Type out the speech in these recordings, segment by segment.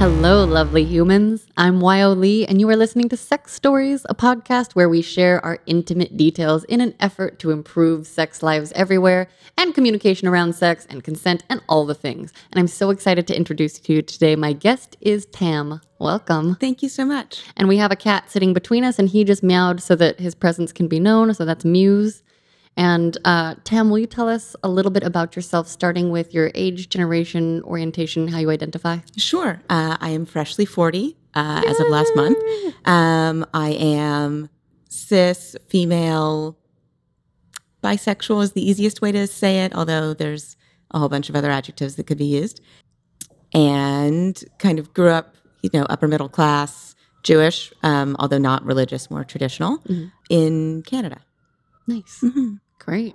Hello, lovely humans. I'm Wyoh Lee, and you are listening to X Stories, a podcast where we share our intimate details in an effort to improve sex lives everywhere and communication around sex and consent and all the things. And I'm so excited to introduce to you today. My guest is Tam. Welcome. Thank you so much. And we have a cat sitting between us, and he just meowed so that his presence can be known. So that's Muse. And uh, Tam, will you tell us a little bit about yourself, starting with your age, generation, orientation, how you identify? Sure. Uh, I am freshly 40 uh, as of last month. Um, I am cis, female, bisexual is the easiest way to say it, although there's a whole bunch of other adjectives that could be used. And kind of grew up, you know, upper middle class, Jewish, um, although not religious, more traditional, in Canada. Nice. Great.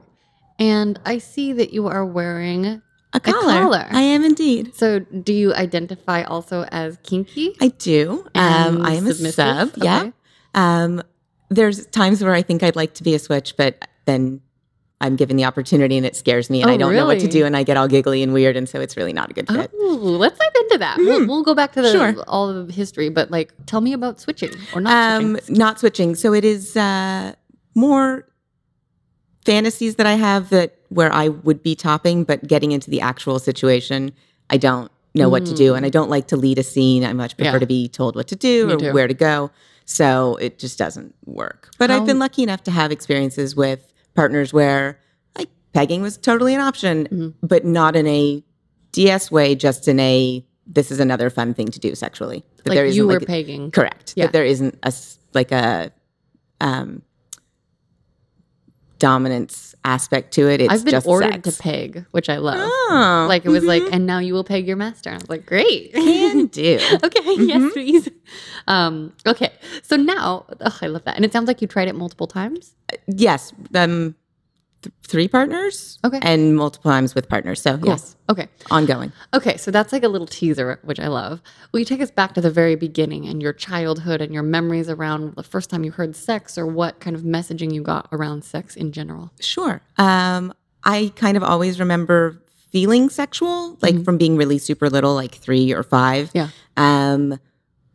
And I see that you are wearing. A collar. collar. I am indeed. So, do you identify also as kinky? I do. Um, I am a sub. Yeah. Okay. Um, there's times where I think I'd like to be a switch, but then I'm given the opportunity and it scares me and Oh, I don't know what to do and I get all giggly and weird and so it's really not a good fit. Oh, let's dive into that. We'll, we'll go back to the Sure. all of the history, but like, tell me about switching or not Um, switching. not switching. So it is uh, more fantasies that I have that where I would be topping, but getting into the actual situation, I don't know what to do, and I don't like to lead a scene. I much prefer Mm. Yeah. to be told what to do Me or too. where to go. So it just doesn't work. But How- I've been lucky enough to have experiences with partners where like pegging was totally an option, Mm-hmm. but not in a DS way, just in a this is another fun thing to do sexually. That Like isn't you were like- pegging. Correct. Yeah. That there isn't a like a um dominance aspect to it. It's I've been just ordered sex. to peg, which I love. Oh, Like it was like, and now you will peg your master. And I was like, great. can do. okay, Mm-hmm. yes, please. Um, okay, so now, oh, I love that, and it sounds like you tried it multiple times. yes. Um, th- three partners. Okay. And multiple times with partners. So yes, Okay, ongoing. okay, so that's like a little teaser, which I love. Will you take us back to the very beginning and your childhood and your memories around the first time you heard sex, or what kind of messaging you got around sex in general? Sure. Um, I kind of always remember feeling sexual, like from being really super little, like three or five. Yeah. Um,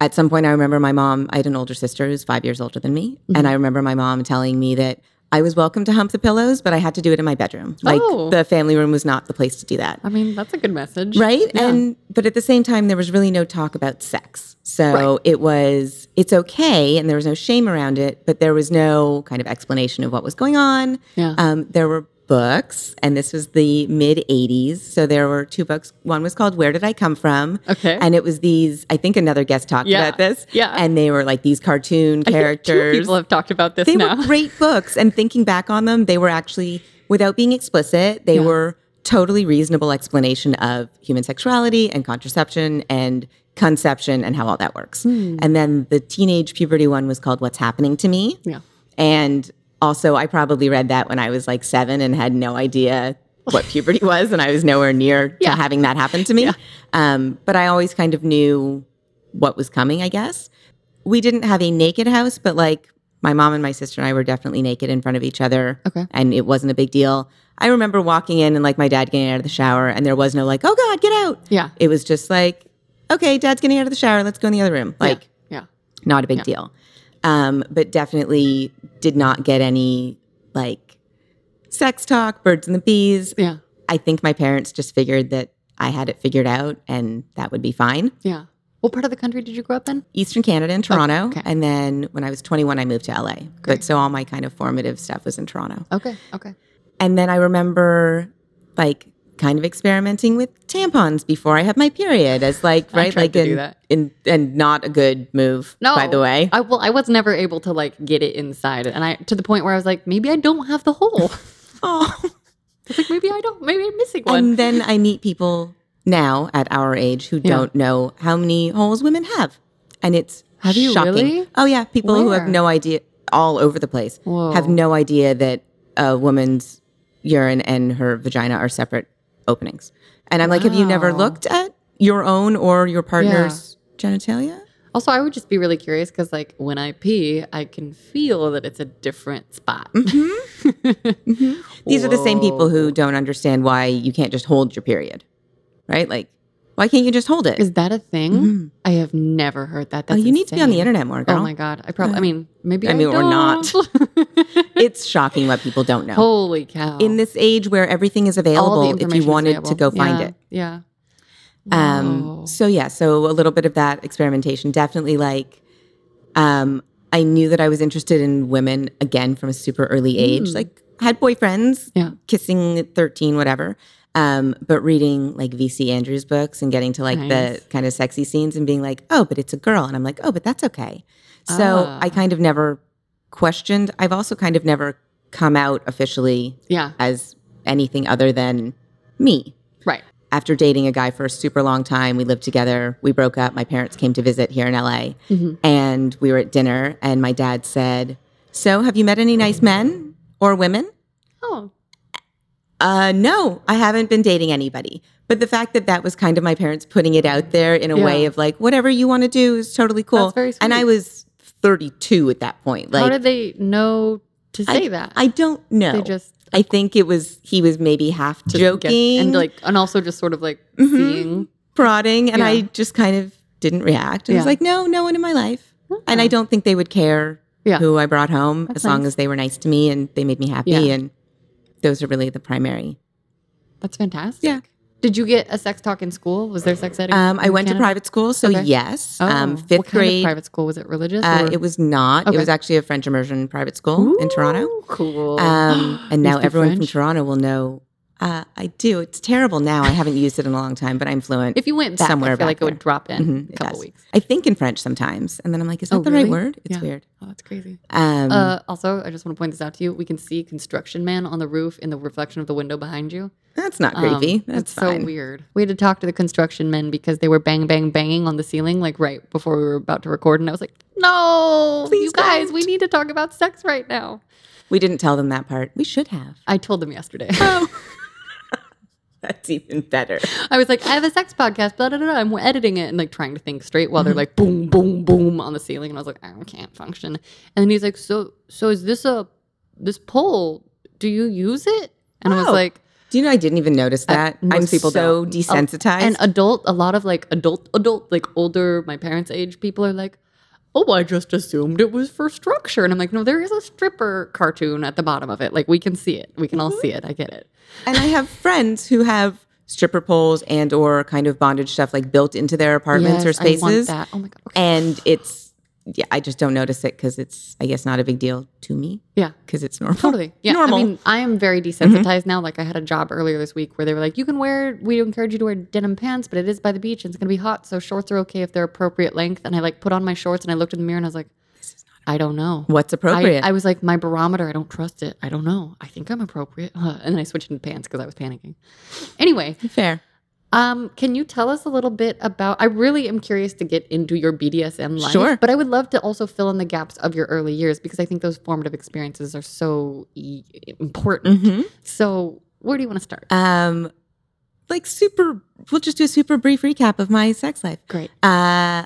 at some point, I remember my mom, I had an older sister who's five years older than me. And I remember my mom telling me that I was welcome to hump the pillows, but I had to do it in my bedroom. Like Oh. the family room was not the place to do that. I mean, that's a good message, Right. Yeah. And, but at the same time, there was really no talk about sex. So Right. it was, it's okay. And there was no shame around it, but there was no kind of explanation of what was going on. Yeah. Um, there were books, and this was the mid 80s. So there were two books. One was called Where Did I Come From? Okay. And it was these, I think another guest talked Yeah. about this. Yeah. And they were like these cartoon characters. People have talked about this they now. were great books. And thinking back on them, they were actually, without being explicit, they Yeah. were totally reasonable explanation of human sexuality and contraception and conception and how all that works. Hmm. And then the teenage puberty one was called What's Happening to Me. Yeah. And also, I probably read that when I was like seven and had no idea what puberty was, and I was nowhere near Yeah. to having that happen to me. Um, but I always kind of knew what was coming, I guess. We didn't have a naked house, but like my mom and my sister and I were definitely naked in front of each other. Okay. And it wasn't a big deal. I remember walking in and like my dad getting out of the shower, and there was no like, oh God, get out. Yeah. It was just like, okay, dad's getting out of the shower. Let's go in the other room. Like, yeah. not a big deal. Um, but definitely did not get any like sex talk, birds and the bees. Yeah. I think my parents just figured that I had it figured out and that would be fine. Yeah. What part of the country did you grow up in? Eastern Canada in Toronto. okay. And then when I was 21, I moved to LA. Great. But so all my kind of formative stuff was in Toronto. Okay. Okay. And then I remember like kind of experimenting with tampons before I had my period as like, right? like in, in, and not a good move, No. by the way. I well, I was never able to like get it inside, and I to the point where I was like, maybe I don't have the hole. Oh. It's like maybe I don't. Maybe I'm missing one. And then I meet people now at our age who Yeah. don't know how many holes women have. And it's Have you shocking. really? Oh yeah, people who have no idea all over the place Whoa. have no idea that a woman's urine and her vagina are separate openings. And I'm like, have you never looked at your own or your partner's genitalia? Also, I would just be really curious because, like, when I pee, I can feel that it's a different spot. Mm-hmm. Mm-hmm. These are the same people who don't understand why you can't just hold your period, right? Like, Why can't you just hold it? Is that a thing? Mhm. I have never heard that. Oh, That's you need to be on the internet more, girl. Oh my god! I probably. I mean, maybe. I I, mean, or not. don't. It's shocking what people don't know. Holy cow! In this age where everything is available, if you wanted to go find Yeah, it. Yeah. Um, Whoa. so yeah, so a little bit of that experimentation. Definitely like, um, I knew that I was interested in women again from a super early age. Mm. Like had boyfriends, Yeah. kissing at 13, whatever. Um, but reading like VC Andrews books and getting to like Nice. the kind of sexy scenes and being like, oh, but it's a girl. And I'm like, oh, but that's okay. So Ah. I kind of never questioned. I've also kind of never come out officially yeah. as anything other than me Right. after dating a guy for a super long time, we lived together. We broke up. My parents came to visit here in LA, Mhm. and we were at dinner. And my dad said, "So, have you met any nice men or women?" Uh, no, I haven't been dating anybody. But the fact that that was kind of my parents putting it out there in a Yeah. way of like, whatever you want to do is totally cool. That's very And I was 32 at that point. Like, How did they know to say that? I don't know. They just I think it was he was maybe half joking get- and like, and also just sort of like Mhm. seeing. prodding and Yeah. I just kind of didn't react. I Yeah. was like, no, no one in my life. And Ah. I don't think they would care Yeah. who I brought home That's as long as they were nice to me and they made me happy. And those are really the primary. That's fantastic. Yeah. Did you get a sex talk in school? Was there sex ed? Um, I went to private school, so Okay. yes. Oh, um, what fifth kind of grade. private school was it? Religious? Uh, it was not. Okay. It was actually a French immersion private school in Toronto. Cool. Um, and now everyone from Toronto will know. Uh, I do. It's terrible now. I haven't used it in a long time, but I'm fluent. If you went back, somewhere I feel like it would drop in Mhm, a couple does. weeks. I think in French sometimes, and then I'm like, is that Oh, the really? right word? It's Yeah. weird. Oh, that's crazy. Um, Uh, also, I just want to point this out to you. We can see construction man on the roof in the reflection of the window behind you. that's not Um, creepy. That's fine. so weird. We had to talk to the construction men because they were bang bang banging on the ceiling like right before we were about to record, and I was like, "No, Please you guys, don't." we need to talk about sex right now." We didn't tell them that part. We should have. I told them yesterday. That's even better. I was like, "I have a sex podcast, blah blah blah." I'm editing it and like trying to think straight while they're Mm-hmm. like boom boom boom on the ceiling, and I was like, "I can't function." And then he's like, "So so is this a this pole? Do you use it?" And I was like. Do you know I didn't even notice that? most I'm people so don't. desensitized. And adult, a lot of like adult, adult, like older, my parents' age people are like, oh, I just assumed it was for structure. And I'm like, no, there is a stripper cartoon at the bottom of it. Like we can see it. We can all mm-hmm. see it. I get it. and I have friends who have stripper poles and or kind of bondage stuff like built into their apartments or Yes, I want spaces. that. Oh my God. Okay. And it's yeah, I just don't notice it because it's I guess not a big deal to me yeah. because it's normal. Totally. Yeah. normal. I mean, I am very mm-hmm. desensitized now. Like I had a job earlier this week where they were like, you can wear, we encourage you to wear denim pants, but it is by the beach and it's going to be hot. So shorts are okay if they're appropriate length. And I like put on my shorts and I looked in the mirror and I was like, I don't know. What's appropriate? I, I was like, my barometer, I don't trust it. I don't know. I think I'm appropriate. Huh. And then I switched into pants because I was panicking. Anyway, Fair. Um, can you tell us a little bit about? I really am curious to get into your BDSM life, Sure. but I would love to also fill in the gaps of your early years because I think those formative experiences are so e- important. Mhm. So, where do you want to start? Um, like super. We'll just do a super brief recap of my sex life. Great. Uh,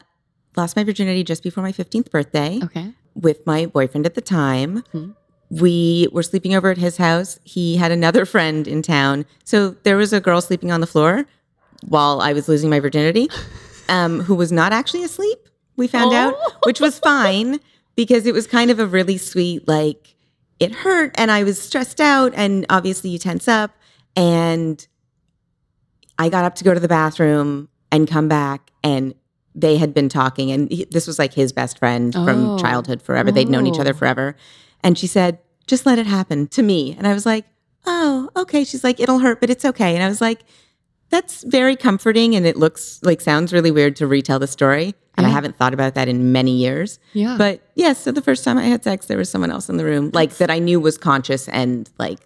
lost my virginity just before my 15th birthday. Okay. with my boyfriend at the time. Mhm. We were sleeping over at his house. He had another friend in town. So there was a girl sleeping on the floor while I was losing my virginity, um, who was not actually asleep, we found out, Oh. which was fine because it was kind of a really sweet, like, it hurt and I was stressed out. And obviously, you tense up. And I got up to go to the bathroom and come back, and they had been talking. And he, this was like his best friend Oh. from childhood forever. They'd known each other Oh. forever. And she said, just let it happen to me. And I was like, oh, okay. She's like, it'll hurt, but it's okay. And I was like, that's very comforting. And it looks like sounds really weird to retell the story. And I haven't thought about that in many years. Yeah. But yes, so the first time I had sex, there was someone else in the room, like that I knew was conscious and like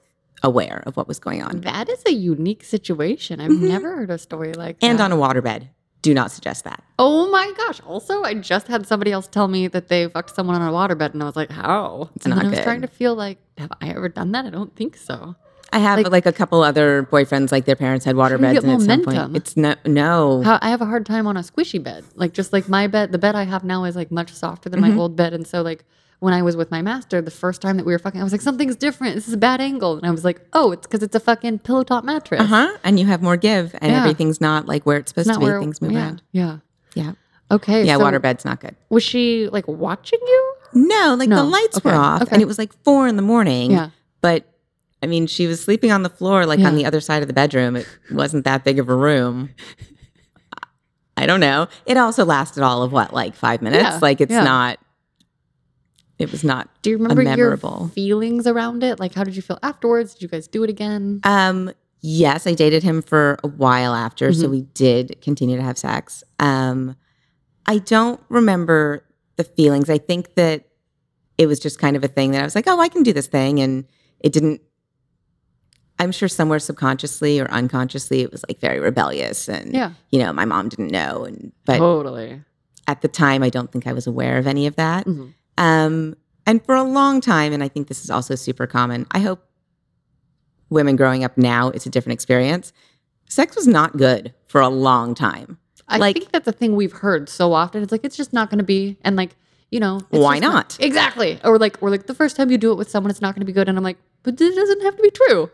aware of what was going on. that is a unique situation. I've Mhm. never heard a story like that. And on a waterbed. Do not suggest that. Oh my gosh. Also, I just had somebody else tell me that they fucked someone on a waterbed, and I was like, how? It's and not I was trying to feel like, have I ever done that? I don't think so. I have Like- like, a couple other boyfriends, like their parents had water beds, and at some momentum? point, it's no, no. How, I have a hard time on a squishy bed. Like, just like my bed, the bed I have now is like much softer than my Mhm. old bed. And so, like, when I was with my master, the first time that we were fucking, I was like, something's different. This is a bad angle. And I was like, oh, it's because it's a fucking pillow top mattress. Uh huh. And you have more give, and Yeah. everything's not like where it's supposed It's to be. where Things move yeah, around. Yeah. Yeah. Okay. Yeah. so waterbed's not good. Was she like watching you? No, like No. the lights were off, Okay. and it was like four in the morning. Yeah. But I mean, she was sleeping on the floor, like Yeah. on the other side of the bedroom. It wasn't that big of a room. I don't know. It also lasted all of what, like five minutes? Yeah, Like it's yeah. not. It was not. Do you remember memorable. your feelings around it? Like, how did you feel afterwards? Did you guys do it again? Um. Yes, I dated him for a while after, so Mhm. we did continue to have sex. Um, I don't remember the feelings. I think that it was just kind of a thing that I was like, oh, I can do this thing, and it didn't. I'm sure somewhere subconsciously or unconsciously, it was like very rebellious, and Yeah. you know, my mom didn't know, and but totally. at the time, I don't think I was aware of any of that. Mhm. Um, and for a long time, and I think this is also super common. I hope women growing up now, it's a different experience. Sex was not good for a long time. I Like- think that's a thing we've heard so often. It's like it's just not going to be, and like you know, it's Why just not? Exactly. Or like, or like the first time you do it with someone, it's not going to be good, and I'm like, but it doesn't have to be true.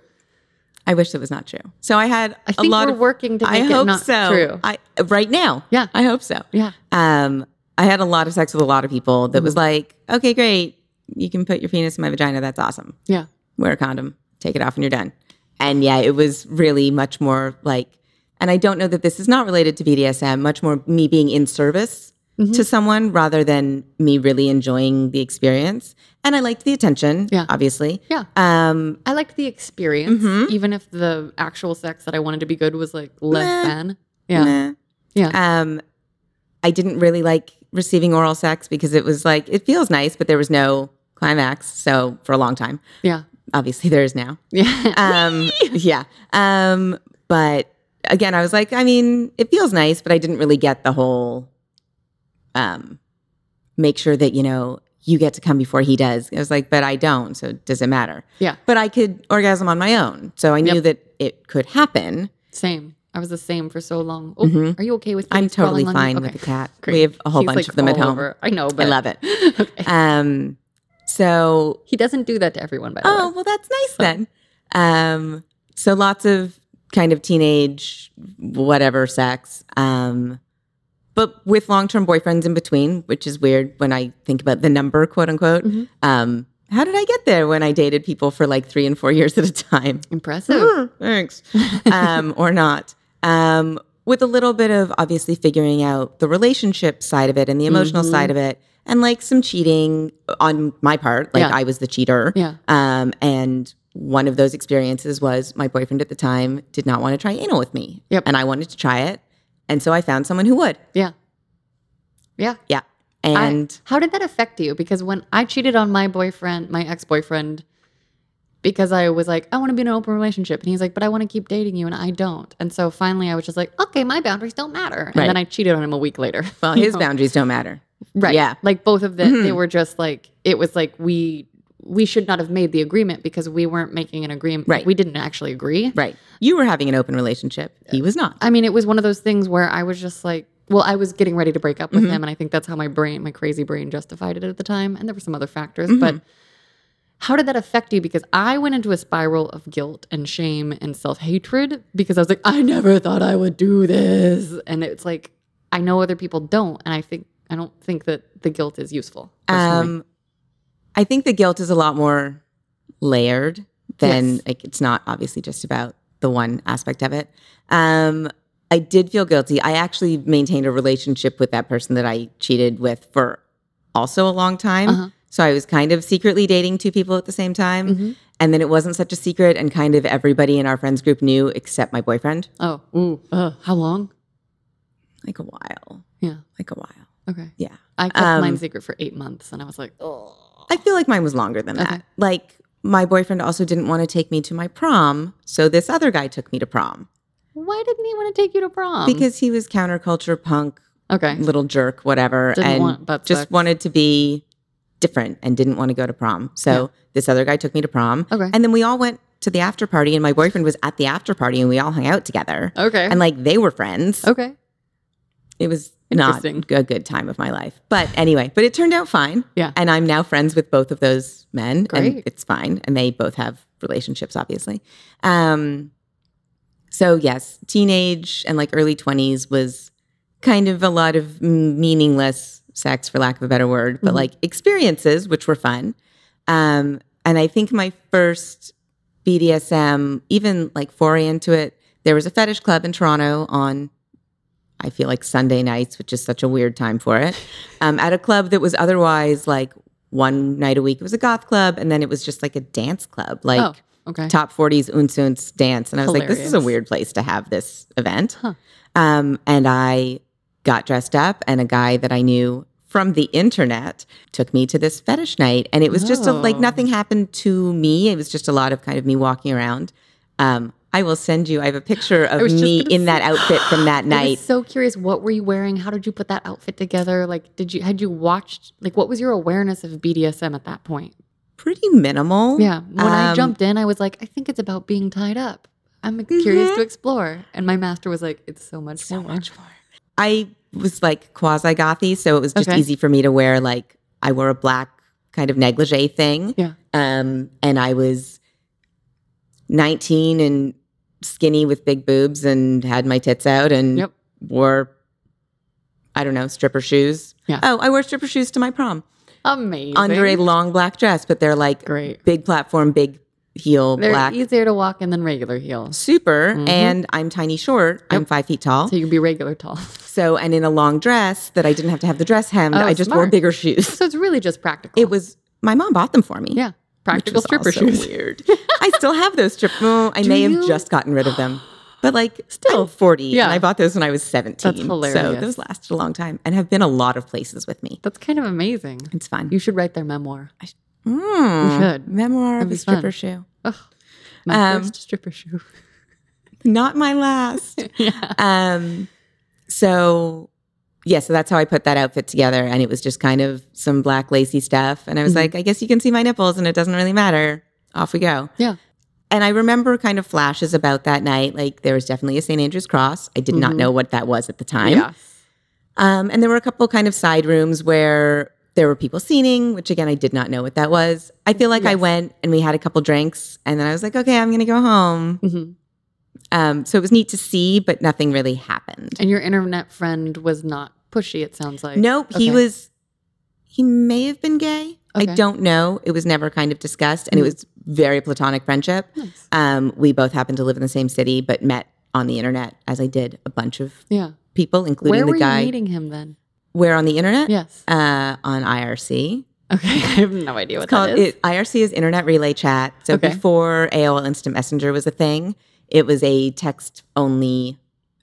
I wish it was not true. So I had I a think lot we're of. working to I it hope not so. true. I right now. Yeah. I hope so. yeah. Um, I had a lot of sex with a lot of people that Mm-hmm. was like, okay, great, you can put your penis in my vagina. That's awesome. Yeah. wear a condom, take it off, and you're done. And yeah, it was really much more like, and I don't know that this is not related to BDSM, much more me being in service Mm-hmm. to someone rather than me really enjoying the experience. And I liked the attention, Yeah. obviously. Yeah. Um, I liked the experience, Mhm. even if the actual sex that I wanted to be good was like less Meh. than. Yeah. nah. Yeah. Um, I didn't really like receiving oral sex because it was like, it feels nice, but there was no climax. So for a long time, Yeah. obviously there is now. Yeah. um yeah um but again i was like i mean it feels nice but i didn't really get the whole um make sure that you know you get to come before he does i was like but i don't so does it matter yeah. but i could orgasm on my own so i knew Yep. that it could happen Same. I was the same for so long. Oh, Mhm. are you okay with? Me? I'm totally fine with the cat Great. we have a whole He's, bunch like, of them at home over. I know, but i love it okay. um so He doesn't do that to everyone, by the Oh, way. Oh, well, that's nice then. Um, so lots of kind of teenage, whatever sex, um, but with long term boyfriends in between, which is weird when I think about the number, quote unquote. Mhm. Um, how did I get there when I dated people for like three and four years at a time? Impressive. Thanks. um, or not. Um, with a little bit of obviously figuring out the relationship side of it and the emotional Mhm. side of it, and like some cheating on my part. Like Yeah. I was the cheater. yeah. Um, and one of those experiences was my boyfriend at the time did not want to try anal with me. Yep. And I wanted to try it. And so I found someone who would. Yeah. Yeah. Yeah. I- And how did that affect you? Because when I cheated on my boyfriend, my ex boyfriend, because I was like, I want to be in an open relationship. And he's like, but I want to keep dating you. And I don't. And so finally I was just like, okay, my boundaries don't matter. And Right. then I cheated on him a week later. well, his know? boundaries don't matter. Right. Yeah. Like both of them, they Mhm. were just like, it was like we. We should not have made the agreement because we weren't making an agreement. Right. We didn't actually agree. Right. You were having an open relationship. He was not. I mean, it was one of those things where I was just like, well, I was getting ready to break up with Mhm. him, and I think that's how my brain, my crazy brain, justified it at the time. And there were some other factors, Mhm. but how did that affect you? Because I went into a spiral of guilt and shame and self hatred because I was like, I never thought I would do this, and it's like I know other people don't, and I think I don't think that the guilt is useful. personally. Um, I think the guilt is a lot more layered than Yes. like it's not obviously just about the one aspect of it. Um, I did feel guilty. I actually maintained a relationship with that person that I cheated with for also a long time. Uh-huh. So I was kind of secretly dating two people at the same time. Mhm. And then it wasn't such a secret, and kind of everybody in our friends group knew except my boyfriend. Oh, ooh, uh, how long? Like a while. Yeah. Like a while. Okay. Yeah. I kept Um, mine secret for eight months, and I was like, oh. I feel like mine was longer than that. Okay. Like my boyfriend also didn't want to take me to my prom, so this other guy took me to prom Why didn't he want to take you to prom? because he was counterculture punk, okay, little jerk, whatever, Didn't and want just wanted to be different and didn't want to go to prom. So Yeah. this other guy took me to prom, okay, and then we all went to the after party, and my boyfriend was at the after party, and we all hung out together, okay, and like they were friends. okay. It was not a good time of my life. But anyway, but it turned out fine. Yeah. And I'm now friends with both of those men. Great. And it's fine. And they both have relationships, obviously. Um, so yes, teenage and like early 20s was kind of a lot of meaningless sex, for lack of a better word, but Mhm. like experiences, which were fun. Um, and I think my first BDSM, even like foray into it, there was a fetish club in Toronto on, I feel like Sunday nights, which is such a weird time for it, um, at a club that was otherwise like one night a week. It was a goth club, and then it was just like a dance club, like oh, okay. top 40s Unz Unz dance. And I was like, this is a weird place to have this event. Huh. Um, and I got dressed up, and a guy that I knew from the internet took me to this fetish night. And it was just a, like Oh. nothing happened to me. It was just a lot of kind of me walking around. Um, I will send you, I have a picture of me in that outfit from that I night. so curious. What were you wearing? How did you put that outfit together? Like, did you had you watched? Like, what was your awareness of BDSM at that point? Pretty minimal. Yeah, when I Um, jumped in, I was like, I think it's about being tied up. I'm curious Mhm. to explore. And my master was like, it's so much so more. much more. I was like quasi gothy, so it was just Okay. easy for me to wear like I wore a black kind of negligee thing. Yeah. Um, and I was 19 and skinny with big boobs and had my tits out and Yep. wore I don't know, stripper shoes. Yeah. Oh, I wore stripper shoes to my prom Amazing. under a long black dress, but they're like Great. big platform, big heel, They're black. easier to walk in than regular heels. Super, Mhm. and I'm tiny short. I'm five feet tall. So you can be regular tall. So, and in a long dress that I didn't have to have the dress hemmed, Oh, I just wore bigger shoes. So it's really just practical. It was my mom bought them for me. yeah, practical stripper shoes. Weird. I still have those strip. Oh, I Do may have just gotten rid of them, but like still I'm- 40. yeah. and I bought those when I was 17. That's hilarious. So those lasted a long time and have been a lot of places with me. That's kind of amazing. It's fun. You should write their memoir. Mm, should. memoir That'd of a stripper fun. shoe. Ugh, my Um, first stripper shoe. Not my last. yeah. um so yeah so that's how i put that outfit together and it was just kind of some black lacy stuff and i was Mhm. like i guess you can see my nipples and it doesn't really matter off we go Yeah. and i remember kind of flashes about that night like there was definitely a st andrew's cross i did not Mhm. know what that was at the time Yes. um, and there were a couple kind of side rooms where there were people scening, which again, I did not know what that was. I feel like I went and we had a couple drinks and then I was like, okay, I'm going to go home. hmm Um, so it was neat to see, but nothing really happened. And your internet friend was not pushy. It sounds like. Nope, he was. He may have been gay. I don't know. It was never kind of discussed, and it Mhm. was very platonic friendship. Nice. Um, we both happened to live in the same city, but met on the internet, as I did a bunch of Yeah. people, including Where the were guy. you meeting him then? Where on the internet? Yes. Uh, on IRC. Okay. I have no idea what It's called that is. it, IRC is Internet Relay Chat. So Okay. before AOL Instant Messenger was a thing, it was a text only.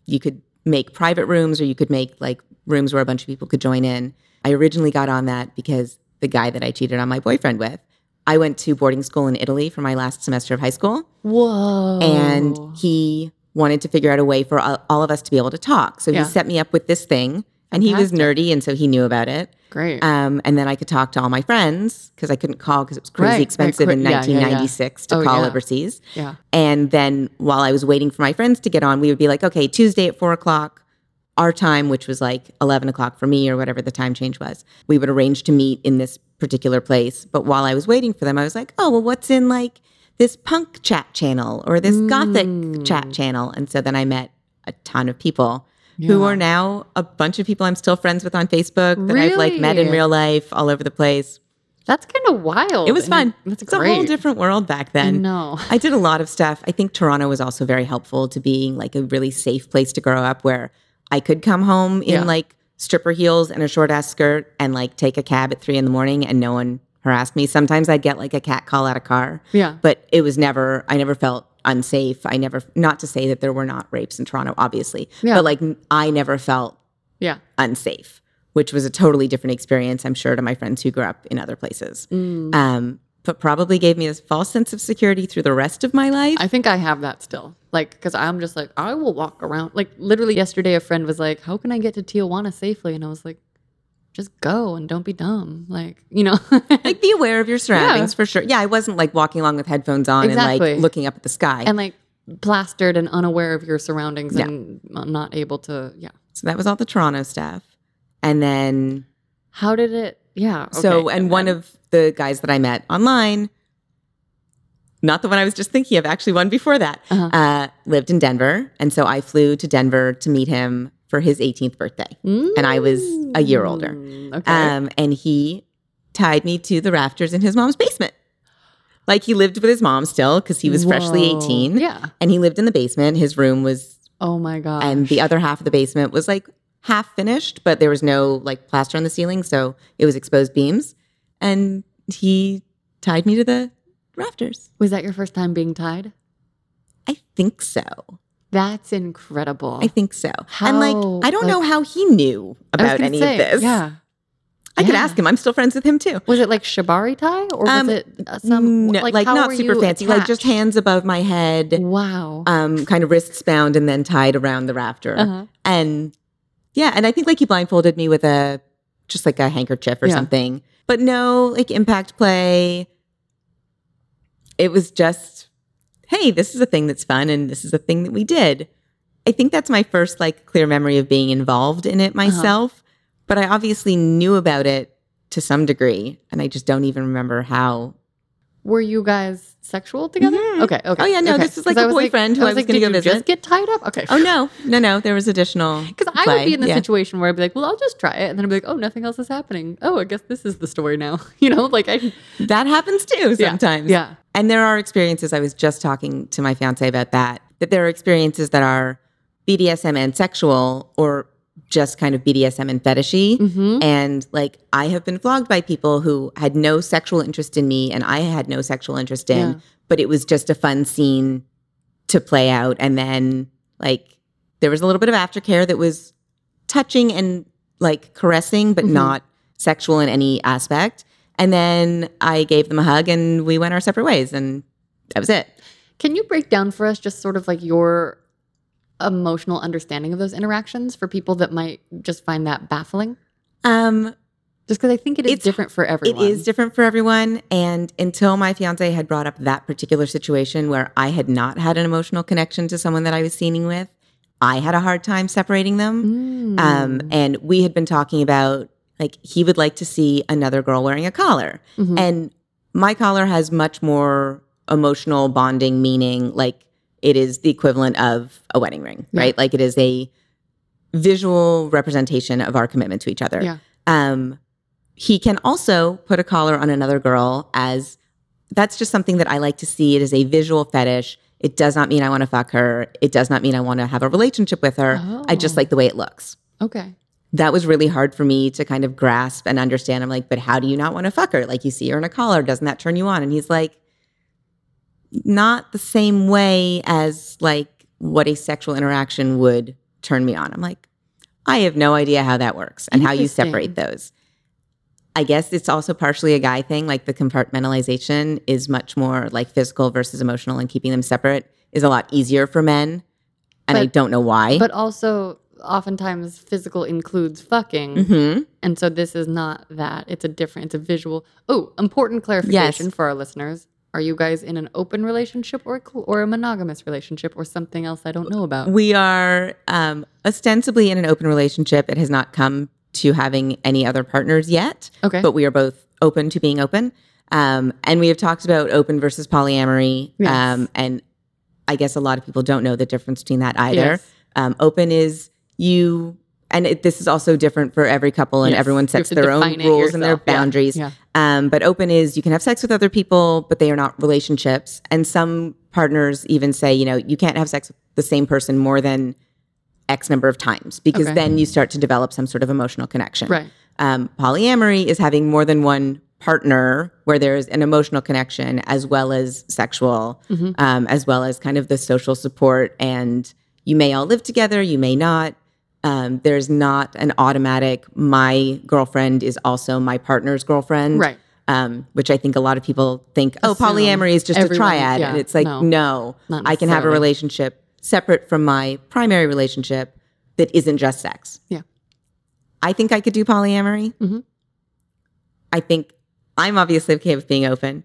You could make private rooms, or you could make like rooms where a bunch of people could join in. I originally got on that because the guy that I cheated on my boyfriend with. I went to boarding school in Italy for my last semester of high school, Whoa. and he wanted to figure out a way for all, of us to be able to talk. So Yeah. he set me up with this thing, and he was nerdy, and so he knew about it. great. Um, and then I could talk to all my friends because I couldn't call because it was crazy Right, right, expensive cra- in yeah, yeah, yeah. 1996 to Oh, call overseas. yeah. And then while I was waiting for my friends to get on, we would be like, okay, Tuesday at four o'clock, our time, which was like 11 o'clock for me or whatever the time change was, we would arrange to meet in this particular place. But while I was waiting for them, I was like, oh, well, what's in like this punk chat channel or this gothic Mm. chat channel? And so then I met a ton of people who are now a bunch of people I'm still friends with on Facebook that I've like met in real life all over the place. That's kind of wild. It was fun. That's It's great. a whole different world back then. know. I did a lot of stuff. I think Toronto was also very helpful to being like a really safe place to grow up where I could come home in Yeah. like stripper heels and a short ass skirt and like take a cab at three in the morning and no one harassed me. Sometimes I'd get like a cat call out of car, Yeah. but it was never, I never felt unsafe. I never, not to say that there were not rapes in Toronto, obviously, Yeah. but like I never felt Yeah. unsafe, which was a totally different experience, I'm sure, to my friends who grew up in other places. Mm. Um, but probably gave me a false sense of security through the rest of my life. I think I have that still. Like, because I'm just like, I will walk around. Like, literally yesterday, a friend was like, How can I get to Tijuana safely? And I was like, Just go and don't be dumb. Like, you know, like be aware of your surroundings Yeah. for sure. Yeah, I wasn't like walking along with headphones on and like looking up at the sky. and like plastered and unaware of your surroundings Yeah. and not able to, yeah. so that was all the Toronto stuff. And then, How did it? Yeah. so, okay, and one then- of the guys that I met online, not the one I was just thinking of, actually one before that, Uh-huh. uh, lived in Denver. And so I flew to Denver to meet him for his 18th birthday. and I was a year older. Mm, Okay. Um, and he tied me to the rafters in his mom's basement. Like he lived with his mom still because he was freshly 18. Yeah. And he lived in the basement. His room was, Oh my god. and the other half of the basement was like half finished, but there was no like plaster on the ceiling. So it was exposed beams. And he tied me to the rafters. was that your first time being tied? I think so. That's incredible. I think so. and like, I don't like- know how he knew about any say, of this. Yeah. I could ask him. I'm still friends with him too. Was it like shibari tie or was Um, it uh, some no, like, how not super fancy, like just hands above my head, Wow. um, kind of wrists bound and then tied around the rafter. Uh-huh. And yeah, and I think like he blindfolded me with a just like a handkerchief or Yeah. something, but no like impact play. It was just, hey, this is a thing that's fun and this is a thing that we did. I think that's my first like clear memory of being involved in Uh-huh. it myself, but I obviously knew about it to some degree, and I just don't even remember how Were you guys sexual together? Mhm. Okay. Okay. Oh, yeah, no, okay. this is like a was boyfriend who I was like, gonna did go you visit. Just get tied up. Okay. Oh no, no, no. There was additional. Because I would be in the yeah. situation where I'd be like, well, I'll just try it. And then I'd be like, oh, nothing else is happening. Oh, I guess this is the story now. You know, like I. That happens too Yeah. sometimes. Yeah. And there are experiences. I was just talking to my fiance about that. That there are experiences that are BDSM and sexual, or just kind of BDSM and fetishy. Mm-hmm. And like I have been flogged by people who had no sexual interest in me, and I had no sexual interest in. Yeah. But it was just a fun scene to play out, and then like there was a little bit of aftercare that was touching and like caressing, but Mhm. not sexual in any aspect. And then I gave them a hug, and we went our separate ways, and that was it. Can you break down for us just sort of like your emotional understanding of those interactions for people that might just find that baffling? Um, Just because I think it is It's- different for everyone. It is different for everyone. And until my fiance had brought up that particular situation where I had not had an emotional connection to someone that I was scening with, I had a hard time separating them. Mm. Um, and we had been talking about like he would like to see another girl wearing a collar. Mhm. And my collar has much more emotional bonding meaning. Like it is the equivalent of a wedding ring, Yeah. right? Like it is a visual representation of our commitment to each other. Yeah. Um, he can also put a collar on another girl as that's just something that I like to see. It is a visual fetish. It does not mean I want to fuck her. It does not mean I want to have a relationship with her. I just Oh. like the way it looks. okay. That was really hard for me to kind of grasp and understand. I'm like, but how do you not want to fuck her? Like you see her in a collar, doesn't that turn you on? And he's like, not the same way as like what a sexual interaction would turn me on. I'm like, I have no idea how that works and how you separate those. I guess it's also partially a guy thing. Like the compartmentalization is much more like physical versus emotional, and keeping them separate is a lot easier for men. And I don't know why. But also, oftentimes, physical includes fucking. Mhm. And so this is not that. It's a different, it's a visual. Oh, important clarification Yes. for our listeners. Are you guys in an open relationship or, a or a monogamous relationship or something else I don't know about? We are um, ostensibly in an open relationship. It has not come to having any other partners yet, Okay. but we are both open to being open. Um, and we have talked about open versus polyamory. Yes. Um, and I guess a lot of people don't know the difference between that either. Yes. Um, open is you, and it, this is also different for every couple, and Yes. everyone sets their own rules and their yourself. Yeah. boundaries. Yeah. Um, but open is you can have sex with other people, but they are not relationships. And some partners even say, you know, you can't have sex with the same person more than X number of times because Okay. then you start to develop some sort of emotional connection. Right. Um, polyamory is having more than one partner where there's an emotional connection as well as sexual, Mhm. um, as well as kind of the social support. And you may all live together, you may not. Um, there's not an automatic, my girlfriend is also my partner's girlfriend Right. um, which I think a lot of people think, oh, Assume polyamory is just a triad. yeah, and it's like, no, no, I can have a relationship separate from my primary relationship that isn't just sex. Yeah. I think I could do polyamory. Mhm. I think I'm obviously okay with being open.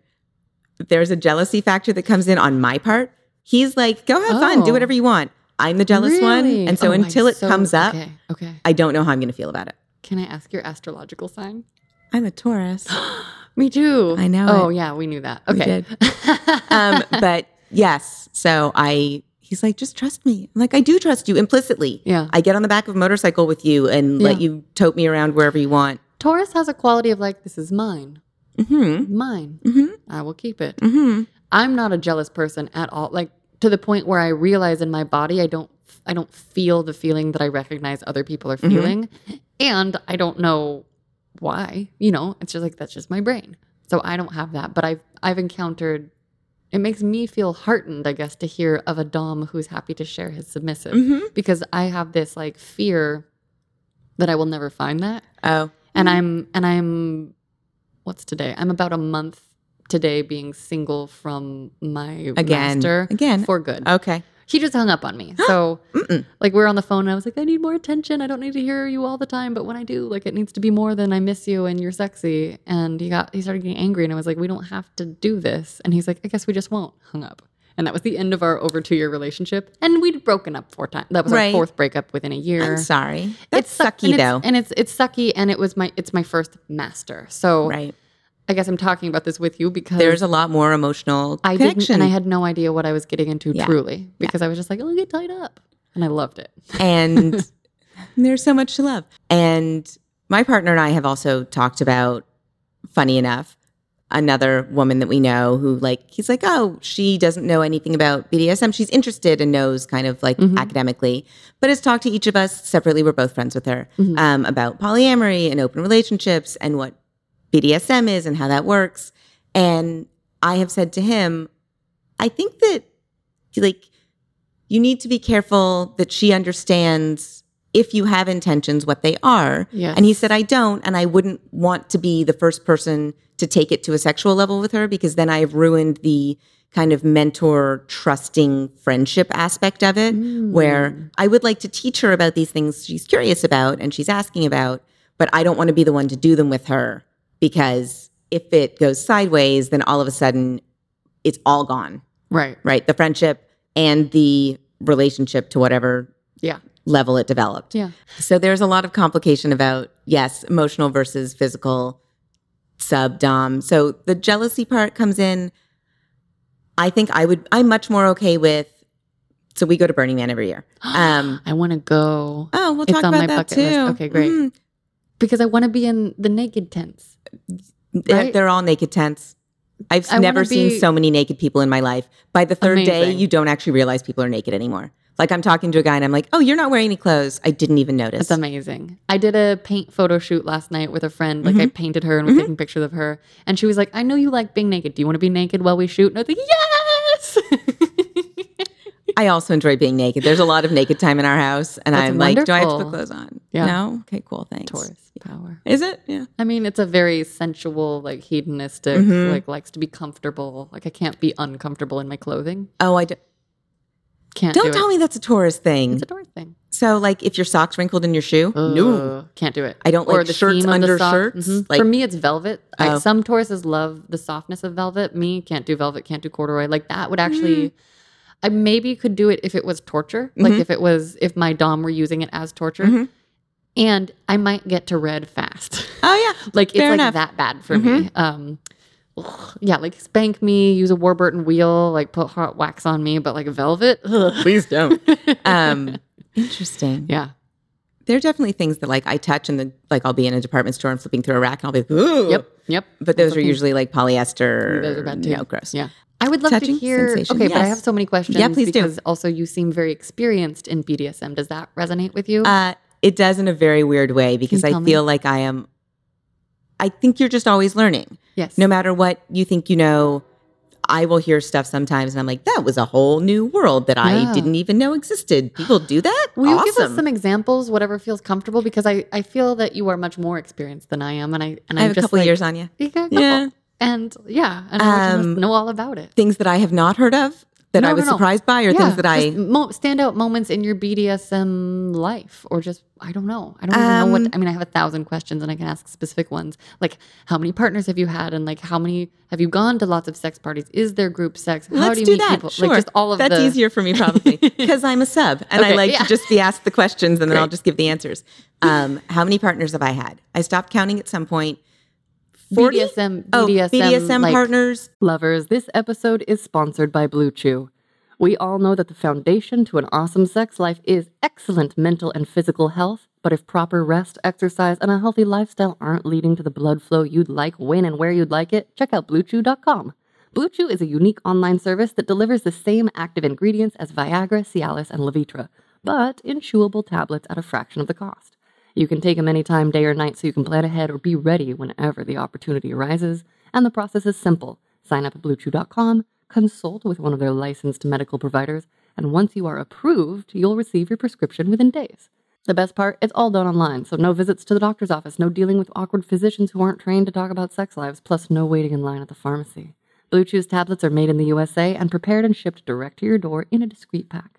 There's a jealousy factor that comes in on my part. He's like, go have fun, do Oh. whatever you want. I'm the jealous one. And so Oh, I'm until it so- comes up, Okay. Okay. I don't know how I'm going to feel about it. Can I ask your astrological sign? I'm a Taurus. Me too. I know Oh it. yeah, we knew that. Okay. um, but yes, so I he's like, just trust me. I'm like, I do trust you implicitly. yeah. I get on the back of a motorcycle with you and let you tote me around wherever you want. Taurus has a quality of like, this is mine. Mm-hmm. Mine. Mm-hmm. I will keep it. Mm-hmm. I'm not a jealous person at all. Like to the point where I realize in my body I don't I don't feel the feeling that I recognize other people are Mhm. feeling. And I don't know why. You know, it's just like that's just my brain. So I don't have that. But I've I've encountered it makes me feel heartened, I guess, to hear of a Dom who's happy to share his submissive. Mm-hmm. Because I have this like fear that I will never find that. Oh. and i'm and i'm what's today i'm about a month today being single from my Again. master Again. for good Okay. he just hung up on me so like we are on the phone and i was like i need more attention i don't need to hear you all the time but when i do like it needs to be more than i miss you and you're sexy and he got he started getting angry and i was like we don't have to do this and he's like i guess we just won't hung up and that was the end of our over two year relationship and we'd broken up four times that was Right. our fourth breakup within a year I'm sorry. That's suck- sucky and though. it's, and it's it's sucky, and it was my it's my first master. So right. I guess I'm talking about this with you because There's a lot more emotional I didn't, connection. and I had no idea what I was getting into Yeah. truly because I was just like, oh, get tied up, and I loved it. and there's so much to love. And my partner and I have also talked about, funny enough, another woman that we know who, like, he's like, oh, she doesn't know anything about BDSM. She's interested and knows kind of like Mhm. academically, but has talked to each of us separately. We're both friends with her Mhm. um, about polyamory and open relationships and what BDSM is and how that works. And I have said to him, I think that like you need to be careful that she understands if you have intentions what they are. Yes. And he said I don't and I wouldn't want to be the first person to take it to a sexual level with her because then I've ruined the kind of mentor trusting friendship aspect of it Mm. where I would like to teach her about these things she's curious about and she's asking about, but I don't want to be the one to do them with her because if it goes sideways, then all of a sudden it's all gone, right, right? The friendship and the relationship to whatever yeah, level it developed. yeah, So there's a lot of complication about, yes, emotional versus physical sub dom. So the jealousy part comes in. I think I would, I'm much more okay with, so we go to Burning Man every year. Um, I want to go oh, we'll It's talk on about my that bucket too. list. Okay, great. Mhm. because I want to be in the naked tents. They're- Right? They're all naked tents. I've I never seen so many naked people in my life. By the third day, you don't actually realize people are naked anymore. Like I'm talking to a guy and I'm like, "Oh, you're not wearing any clothes." I didn't even notice. It's amazing. I did a paint photo shoot last night with a friend. Like I painted her and was Mhm. taking pictures of her, and she was like, "I know you like being naked. Do you want to be naked while we shoot?" And I was like, "Yes." I also enjoy being naked. There's a lot of naked time in our house, and That's I'm like, "Do I have to put clothes on?" Yeah. No. Okay. Cool. Thanks. Taurus power. Is it? Yeah. I mean, it's a very sensual, like hedonistic, Mhm. like likes to be comfortable. Like I can't be uncomfortable in my clothing. Oh, I do. Can't Don't do tell it. me that's a Taurus thing. It's a Taurus thing. so, like, if your socks wrinkled in your shoe, no. Can't do it. I don't Or like the shirts under shirts. Mhm. Like, For me, it's velvet. I, Oh. some Tauruses love the softness of velvet. Me can't do velvet. Can't do corduroy. Like that would actually. I maybe could do it if it was torture. Like Mhm. if it was if my dom were using it as torture, Mhm. And I might get to red fast. oh yeah, like it's Fair like enough. Mm-hmm. that bad for me. Um, yeah, like spank me, use a Wartenberg wheel, like put hot wax on me, but like velvet, ugh. please don't. um, interesting. yeah, There are definitely things that like I touch and the like I'll be in a department store and flipping through a rack and I'll be like, Ooh. yep, yep. But those That's are okay. usually like polyester. Those are bad too. No, gross. Yeah. I would love Touching to hear. sensation, Okay, but I have so many questions. Yeah, please do. because also you seem very experienced in BDSM. Does that resonate with you? Uh, it does in a very weird way because I tell me? feel like I am. I think you're just always learning. yes. No matter what you think you know, I will hear stuff sometimes and I'm like, that was a whole new world that Yeah. I didn't even know existed. People do that? Will you give us some examples, whatever feels comfortable? Because I, I feel that you are much more experienced than I am, and I and I I'm have a just couple like, years on you. You got a couple. Yeah. and yeah, and I want you Um, know all about it. Things that I have not heard of. That No, I was no. surprised by, or Yeah, things that I mo- standout moments in your BDSM life, or just I don't know. I don't even know Um, what. I mean, I have a thousand questions, and I can ask specific ones, like how many partners have you had, and like how many have you gone to lots of sex parties? Is there group sex? How Let's do you do meet that. people? Sure. Like just all of That's the. easier for me probably because I'm a sub and I like yeah. to just be asked the questions and then I'll just give the answers. Um, how many partners have I had? I stopped counting at some point. 40? BDSM, Oh, BDSM, BDSM like, partners. Lovers, this episode is sponsored by Blue Chew. We all know that the foundation to an awesome sex life is excellent mental and physical health, but if proper rest, exercise, and a healthy lifestyle aren't leading to the blood flow you'd like when and where you'd like it, check out BlueChew.com. Blue Chew is a unique online service that delivers the same active ingredients as Viagra, Cialis, and Levitra, but in chewable tablets at a fraction of the cost. You can take them anytime, day or night, so you can plan ahead or be ready whenever the opportunity arises. And the process is simple. Sign up at BlueChew.com, consult with one of their licensed medical providers, and once you are approved, you'll receive your prescription within days. The best part, it's all done online, so no visits to the doctor's office, no dealing with awkward physicians who aren't trained to talk about sex lives, plus no waiting in line at the pharmacy. BlueChew's tablets are made in the USA and prepared and shipped direct to your door in a discreet pack.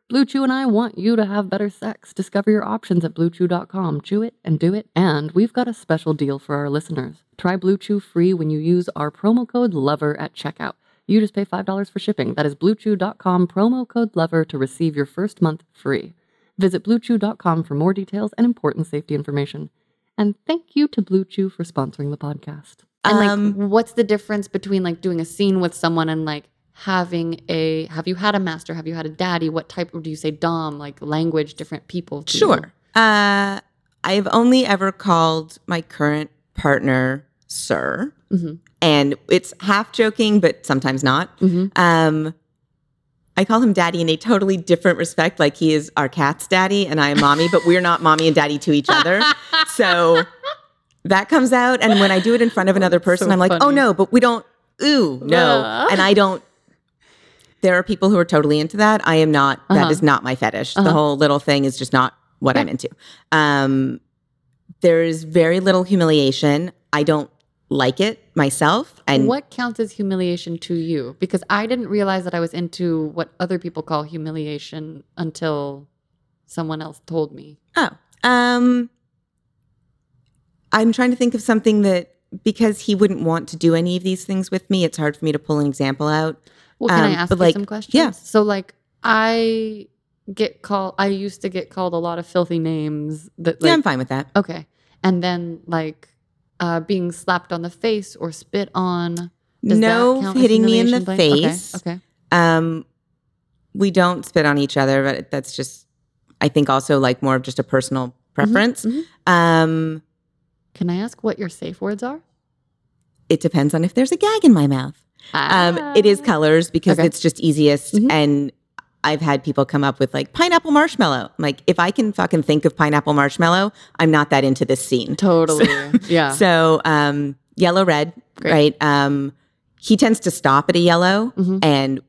BlueChew and I want you to have better sex. Discover your options at bluechew.com. Chew it and do it. And we've got a special deal for our listeners. Try BlueChew free when you use our promo code LOVER at checkout. You just pay $5 for shipping. That is bluechew.com promo code LOVER to receive your first month free. Visit bluechew.com for more details and important safety information. And thank you to BlueChew for sponsoring the podcast. And like, Um, what's the difference between like doing a scene with someone and like having a have you had a master? Have you had a daddy? What type do you say dom? Like language, different people. Sure. Uh, I've only ever called my current partner sir, Mhm. and it's half joking, but sometimes not. Mhm. Um, I call him daddy in a totally different respect. Like he is our cat's daddy, and I am mommy, but we're not mommy and daddy to each other. so that comes out, and when I do it in front of another person, So I'm like, oh no, but we don't. Ooh, no, Ah. and I don't. There are people who are totally into that. I am not. That Uh-huh. is not my fetish. Uh-huh. The whole little thing is just not what I'm into. Um, there is very little humiliation. I don't like it myself, and what counts as humiliation to you? Because I didn't realize that I was into what other people call humiliation until someone else told me. Oh, um, I'm trying to think of something that because he wouldn't want to do any of these things with me, it's hard for me to pull an example out. Well, can I Um, ask you like, some questions? yeah. So, like, I get called. I used to get called a lot of filthy names. That like, yeah, I'm fine with that. okay, and then like uh, being slapped on the face or spit on. Does that no hitting me in the Blaine? Okay, face. Okay. Um, we don't spit on each other, but that's just, I think, also like more of just a personal preference. mhm. Um, Can I ask what your safe words are? it depends on if there's a gag in my mouth. Um, it is Ah. colors because Okay. it's just easiest. Mhm. And I've had people come up with like pineapple marshmallow. I'm like, if I can fucking think of pineapple marshmallow, I'm not that into this scene. totally. yeah. So, um, yellow, red, Great. right? Um, he tends to stop at a yellow, Mhm. and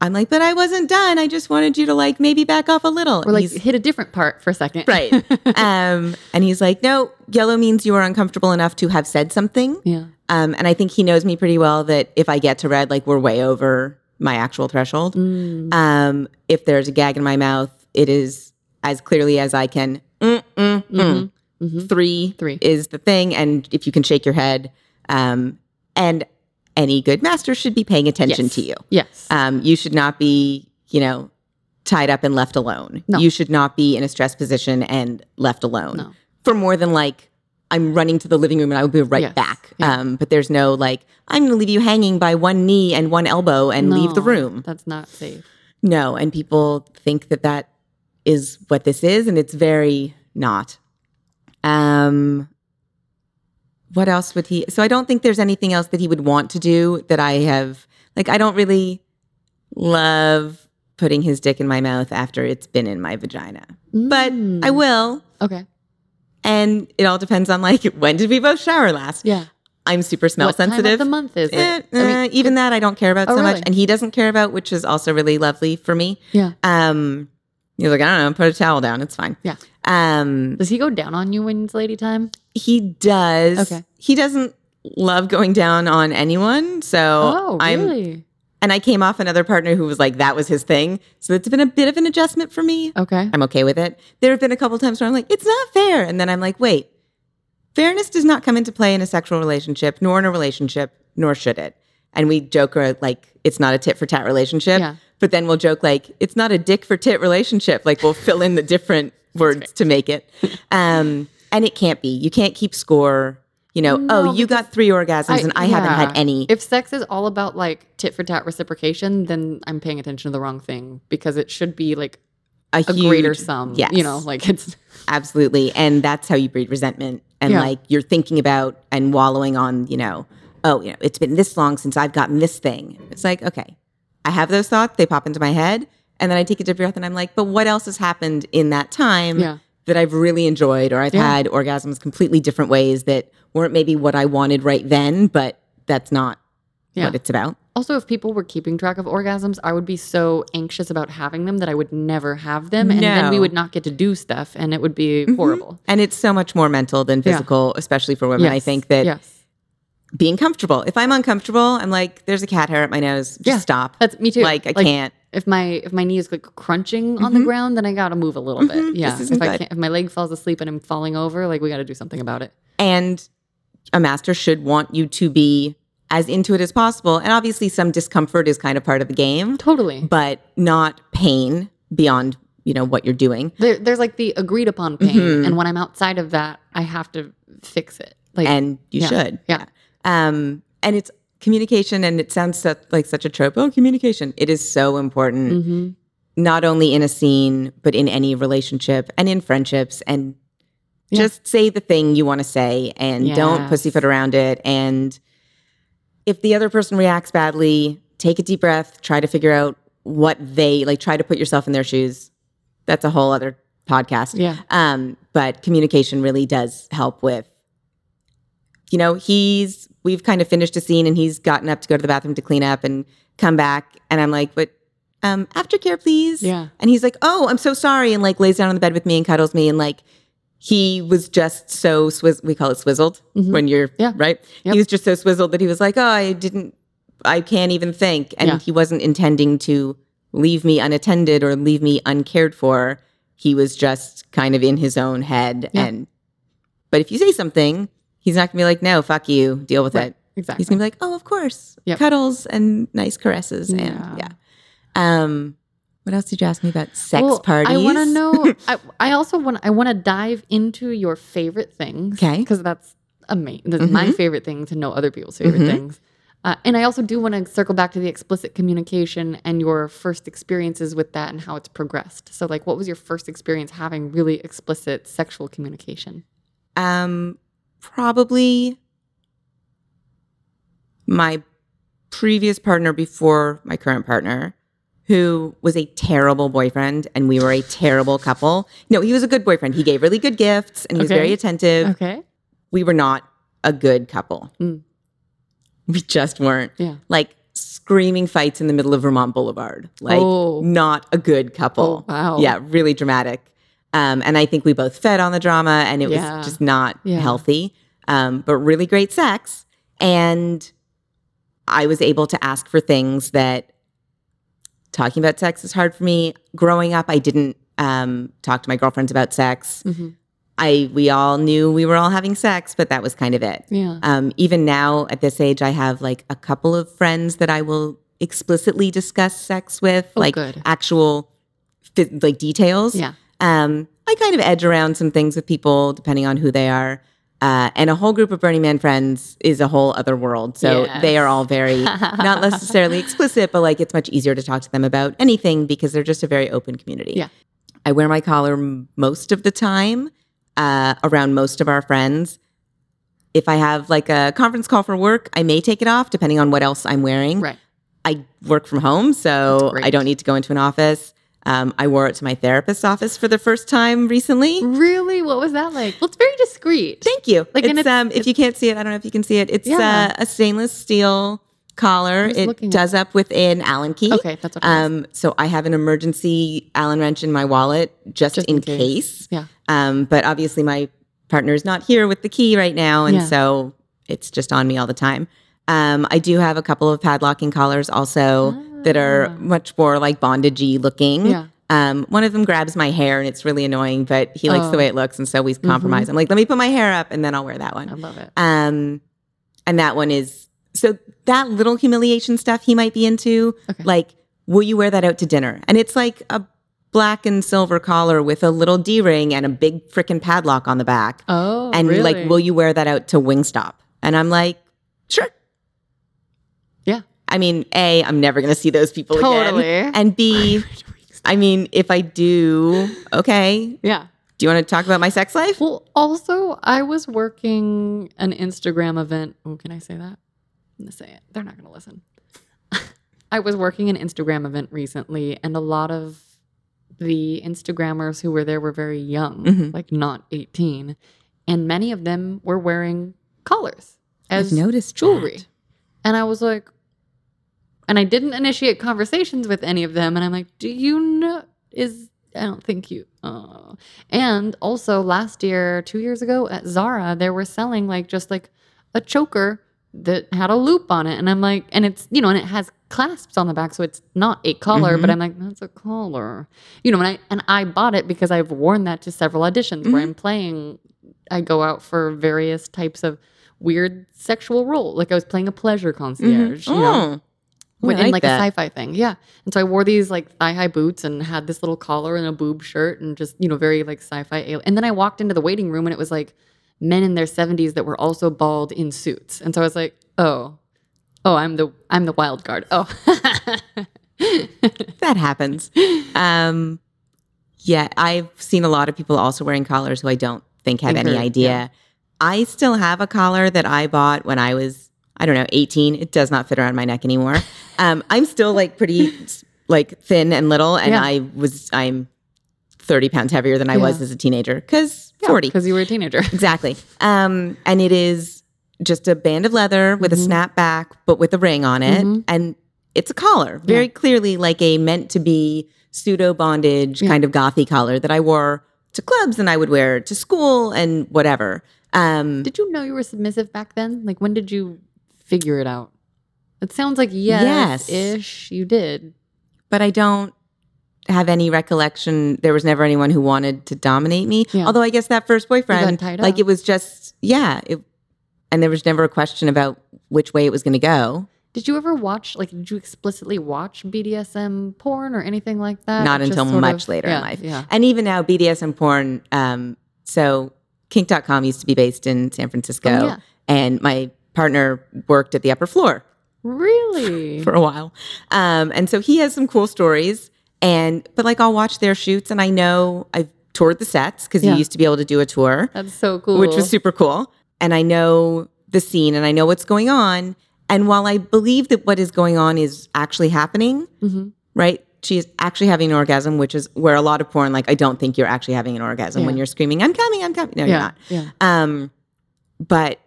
I'm like, but I wasn't done. I just wanted you to like maybe back off a little. Or like He's- hit a different part for a second. right. um, and he's like, no, yellow means you are uncomfortable enough to have said something. yeah. Um, and I think he knows me pretty well that if I get to red, like we're way over my actual threshold. Mm. Um, if there's a gag in my mouth, it is as clearly as I can. Mm, mm, mm. Mhm. Mhm. Three, Three. is the thing, and if you can shake your head, um, and any good master should be paying attention Yes. to you. Yes. Um, you should not be, you know, tied up and left alone. No. You should not be in a stress position and left alone No. for more than like I'm running to the living room and I will be right Yes. back. Yeah. Um, but there's no like I'm going to leave you hanging by one knee and one elbow and leave the room. That's not safe. No, and people think that that is what this is, and it's very not. Um, what else would he? So I don't think there's anything else that he would want to do that I have. Like I don't really love putting his dick in my mouth after it's been in my vagina. But Mm. I will. Okay. And it all depends on like when did we both shower last? Yeah. I'm super smell what time sensitive. of the month is it? Eh, I mean, eh, even that I don't care about Oh, so really? much. And he doesn't care about, which is also really lovely for me. yeah. Um he's like, I don't know, put a towel down. It's fine. Yeah. Um Does he go down on you when it's lady time? he does. Okay. He doesn't love going down on anyone. So Oh, I'm really? And I came off another partner who was like, that was his thing. So it's been a bit of an adjustment for me. Okay. I'm okay with it. There have been a couple times where I'm like, it's not fair. And then I'm like, wait, fairness does not come into play in a sexual relationship, nor in a relationship, nor should it. And we joke or like, it's not a tit for tat relationship. Yeah. But then we'll joke like, it's not a dick for tit relationship. Like we'll fill in the different words to make it. Um, and it can't be. You can't keep score. You know, oh, No, oh, you got three orgasms and I haven't had any. If sex is all about like tit for tat reciprocation, then I'm paying attention to the wrong thing because it should be like a, a greater sum. Yes. You know, like it's Absolutely. And that's how you breed resentment. And Yeah. like you're thinking about and wallowing on, you know, oh, you know, it's been this long since I've gotten this thing. It's like, okay, I have those thoughts, they pop into my head. And then I take a deep breath and I'm like, but what else has happened in that time Yeah. that I've really enjoyed or I've Yeah. had orgasms completely different ways that weren't maybe what I wanted right then, but that's not Yeah. what it's about. also if people were keeping track of orgasms, I would be so anxious about having them that I would never have them. And then we would not get to do stuff and it would be horrible. And it's so much more mental than Yeah. physical, especially for women. I think that Yes. being comfortable. If I'm uncomfortable, I'm like, there's a cat hair at my nose. Just Yeah. stop. That's me too. Like I can't. If my if my knee is like crunching on the ground, then I gotta move a little bit. Mhm. Yeah. If I good. can't if my leg falls asleep and I'm falling over, like we gotta do something about it. And a master should want you to be as into it as possible. And obviously, some discomfort is kind of part of the game, Totally. but not pain beyond you know what you're doing. There, there's like the agreed upon pain, Mhm. and when I'm outside of that, I have to fix it. Like, and you yeah, should. yeah. Um, and it's communication, and it sounds so, like such a trope. Oh, communication. It is so important, mhm. not only in a scene, but in any relationship and in friendships. And Yeah. just say the thing you want to say and don't pussyfoot around it. And if the other person reacts badly, take a deep breath, try to figure out what they like, try to put yourself in their shoes. That's a whole other podcast. yeah, Um, but communication really does help with, you know, he's, we've kind of finished a scene and he's gotten up to go to the bathroom to clean up and come back. And I'm like, but, um, aftercare, please. yeah, And he's like, oh, I'm so sorry. And like lays down on the bed with me and cuddles me. And like, he was just so swizz, we call it swizzled Mhm. when you're, Yeah. right? Yep. He was just so swizzled that he was like, oh, I didn't, I can't even think. And Yeah. he wasn't intending to leave me unattended or leave me uncared for. He was just kind of in his own head. Yeah. And, but if you say something, he's not gonna be like, no, fuck you, deal with Right. it. exactly. He's gonna be like, oh, of course, Yep. cuddles and nice caresses. And Yeah. yeah. Um, what else did you ask me about? Sex Well, parties. I want to know. I, I also want. I want to dive into your favorite things. Okay. because that's amazing. That's my Mhm. favorite thing to know other people's favorite Mhm. things. Uh, and I also do want to circle back to the explicit communication and your first experiences with that and how it's progressed. So, like, what was your first experience having really explicit sexual communication? Um, probably my previous partner before my current partner, who was a terrible boyfriend, and we were a terrible couple. No, he was a good boyfriend. He gave really good gifts, and he was very attentive. Okay. We were not a good couple. Mm. We just weren't. Yeah. Like screaming fights in the middle of Vermont Boulevard. Like Oh. not a good couple. Oh, wow. Yeah, really dramatic. Um, and I think we both fed on the drama, and it Yeah. was just not Yeah. healthy. Um, but really great sex, and I was able to ask for things that talking about sex is hard for me. Growing up, I didn't um, talk to my girlfriends about sex. Mhm. I we all knew we were all having sex, but that was kind of it. Yeah. Um, even now at this age, I have like a couple of friends that I will explicitly discuss sex with, Oh, like good. actual like details. Yeah. Um, I kind of edge around some things with people depending on who they are. Uh, and a whole group of Burning Man friends is a whole other world. So Yes. they are all very, not necessarily explicit, but like it's much easier to talk to them about anything because they're just a very open community. Yeah. I wear my collar m- most of the time uh, around most of our friends. If I have like a conference call for work, I may take it off depending on what else I'm wearing. Right. I work from home, so. I don't need to go into an office. Um, I wore it to my therapist's office for the first time recently. Really? What was that like? Well, it's very discreet. Thank you. Like, it's, it's- um, if you can't see it, I don't know if you can see it. It's Yeah. uh, a stainless steel collar. It does up with an Allen key. Okay, that's okay. Um, so I have an emergency Allen wrench in my wallet just, Just in, in case. case. Yeah. Um, but obviously my partner is not here with the key right now, and Yeah. so it's just on me all the time. Um, I do have a couple of padlocking collars also that are Ah. much more like bondagey looking. Yeah. Um, one of them grabs my hair and it's really annoying, but he likes the Oh. Mm-hmm. way it looks, and so we compromise. I'm like, let me put my hair up, and then I'll wear that one. I love it. Um, and that one is so that little humiliation stuff he might be into. Okay. Like, will you wear that out to dinner? And it's like a black and silver collar with a little D ring and a big freaking padlock on the back. Oh, and really? like, will you wear that out to Wingstop? And I'm like, sure. I mean, A, I'm never going to see those people Totally. again. And B, I mean, if I do, okay. Yeah. Do you want to talk about my sex life? Well, also, I was working an Instagram event. Oh, can I say that? I'm going to say it. They're not going to listen. I was working an Instagram event recently, and a lot of the Instagrammers who were there were very young, Mhm. like not 18. And many of them were wearing collars as I've noticed jewelry. that. And I was like, and I didn't initiate conversations with any of them. And I'm like, do you know, is, I don't think you, oh. And also last year, two years ago at Zara, they were selling like just like a choker that had a loop on it. And I'm like, and it's, you know, and it has clasps on the back. So it's not a collar, but mm-hmm. I'm like, that's a collar. You know, and I, and I bought it because I've worn that to several auditions where mm-hmm. I'm playing, I go out for various types of weird sexual role. Like I was playing a pleasure concierge, mm-hmm. you know, oh. In like that. a sci-fi thing. Yeah. And so I wore these like thigh-high boots and had this little collar and a boob shirt and just, you know, very like sci-fi. And then I walked into the waiting room and it was like men in their 70s that were also bald in suits. And so I was like, "Oh. Oh, I'm the I'm the wild card." Oh. that happens. Um, yeah, I've seen a lot of people also wearing collars who I don't think have any idea. yeah. I still have a collar that I bought when I was, I don't know, 18. It does not fit around my neck anymore. Um, I'm still like pretty like thin and little, and Yeah. I was, I'm 30 pounds heavier than I was as a teenager because 40. Because you were a teenager. Exactly. Um, and it is just a band of leather with a Mhm. snap back, but with a ring on it. Mhm. And it's a collar, very clearly like a meant to be pseudo bondage Yeah. kind of gothy collar that I wore to clubs and I would wear to school and whatever. Um, Did you know you were submissive back then? Like when did you figure it out? It sounds like yes, Yes. ish. You did. but I don't have any recollection. There was never anyone who wanted to dominate me. Yeah. Although I guess that first boyfriend, like it was just, yeah. It, and there was never a question about which way it was going to go. Did you ever watch like did you explicitly watch BDSM porn or anything like that? Not until much of- later yeah, in life. Yeah. And even now, BDSM porn. Um, so kink.com used to be based in San Francisco. Oh, yeah. And my partner worked at the upper floor Really? for a while. Um, and so he has some cool stories. And, but like I'll watch their shoots and I know I've toured the sets because Yeah. he used to be able to do a tour, That's so cool. which was super cool. And I know the scene and I know what's going on. And while I believe that what is going on is actually happening, Mhm. right? She's actually having an orgasm, which is where a lot of porn, like, I don't think you're actually having an orgasm when you're screaming, I'm coming, I'm coming. No, you're not. Yeah. Um, but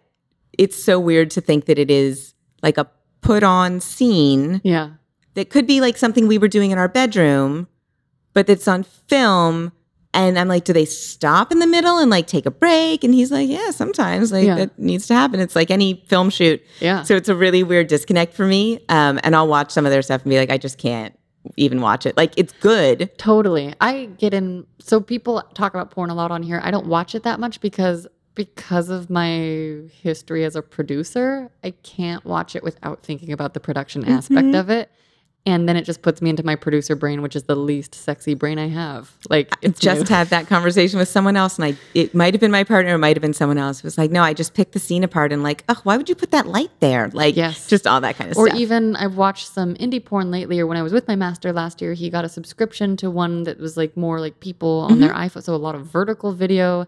it's so weird to think that it is like a put on scene Yeah. that could be like something we were doing in our bedroom, but that's on film. And I'm like, do they stop in the middle and like take a break? And he's like, yeah, sometimes like Yeah. that needs to happen. It's like any film shoot. Yeah. So it's a really weird disconnect for me. Um, and I'll watch some of their stuff and be like, I just can't even watch it. Like it's good. Totally. I get in so people talk about porn a lot on here. I don't watch it that much because because of my history as a producer, I can't watch it without thinking about the production aspect Mhm. of it. And then it just puts me into my producer brain, which is the least sexy brain I have. Like it's just my- had that conversation with someone else, and I it might have been my partner, it might have been someone else. It was like, no, I just picked the scene apart and like, oh, why would you put that light there? Like, Yes. just all that kind of or stuff. Or even I've watched some indie porn lately, or when I was with my master last year, he got a subscription to one that was like more like people on their Mm-hmm. iPhone, so a lot of vertical video.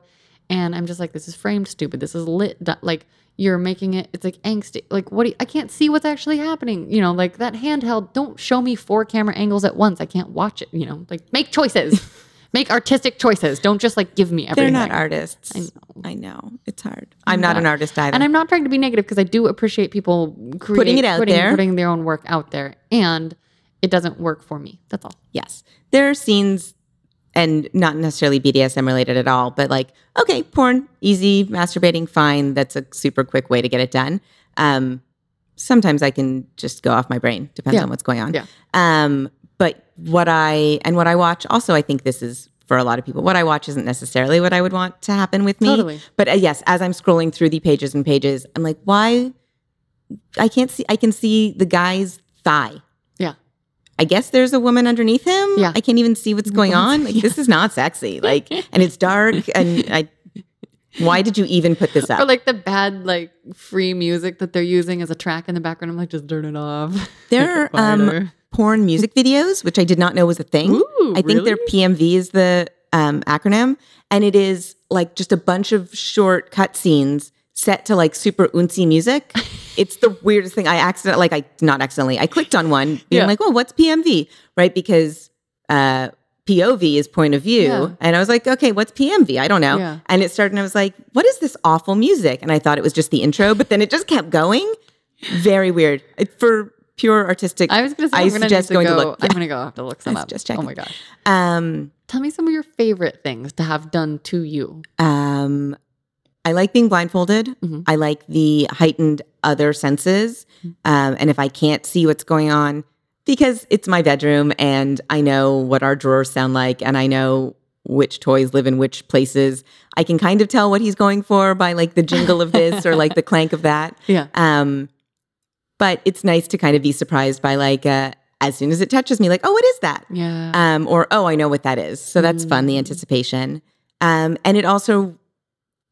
And I'm just like, this is framed stupid. This is lit. Like you're making it. It's like angsty. Like what? Do you, I can't see what's actually happening. You know, like that handheld. Don't show me four camera angles at once. I can't watch it. You know, like make choices. make artistic choices. Don't just like give me everything. They're not artists. I know. I know. It's hard. I'm not an artist either. And I'm not trying to be negative because I do appreciate people create, Putting it out putting, there. putting their own work out there, and it doesn't work for me. That's all. Yes. There are scenes and not necessarily BDSM related at all, but like, okay, porn, easy, masturbating, fine. That's a super quick way to get it done. Um, sometimes I can just go off my brain, depends Yeah. on what's going on. Yeah. Um, but what I and what I watch also, I think this is for a lot of people. What I watch isn't necessarily what I would want to happen with me. Totally. But uh, yes, as I'm scrolling through the pages and pages, I'm like, why? I can't see. I can see the guy's thigh. Yeah. I guess there's a woman underneath him. Yeah. I can't even see what's going on. Like this is not sexy. Like and it's dark and I why did you even put this up? Or like the bad like free music that they're using as a track in the background. I'm like, just turn it off. There are um porn music videos, which I did not know was a thing. Ooh, I think their? PMV is the um, acronym, and it is like just a bunch of short cut scenes set to like super uncy music. it's the weirdest thing. I accident like I not accidentally I clicked on one being Yeah. like, oh, what's PMV? Right, because uh, POV is point of view, Yeah. and I was like, okay, what's PMV? I don't know. Yeah. And it started, and I was like, what is this awful music? And I thought it was just the intro, but then it just kept going. Very weird It- for pure artistic. I was gonna say, I I'm suggest to going to go. look. I'm gonna go have to look some up. just oh my gosh. Um, Tell me some of your favorite things to have done to you. Um, I like being blindfolded. Mhm. I like the heightened other senses. Um, and if I can't see what's going on, because it's my bedroom and I know what our drawers sound like and I know which toys live in which places, I can kind of tell what he's going for by like the jingle of this or like the clank of that. Yeah. Um, but it's nice to kind of be surprised by like, uh, as soon as it touches me, like, oh, what is that? Yeah. um, or oh, I know what that is. So that's fun, the Mm. anticipation. Um, and it also,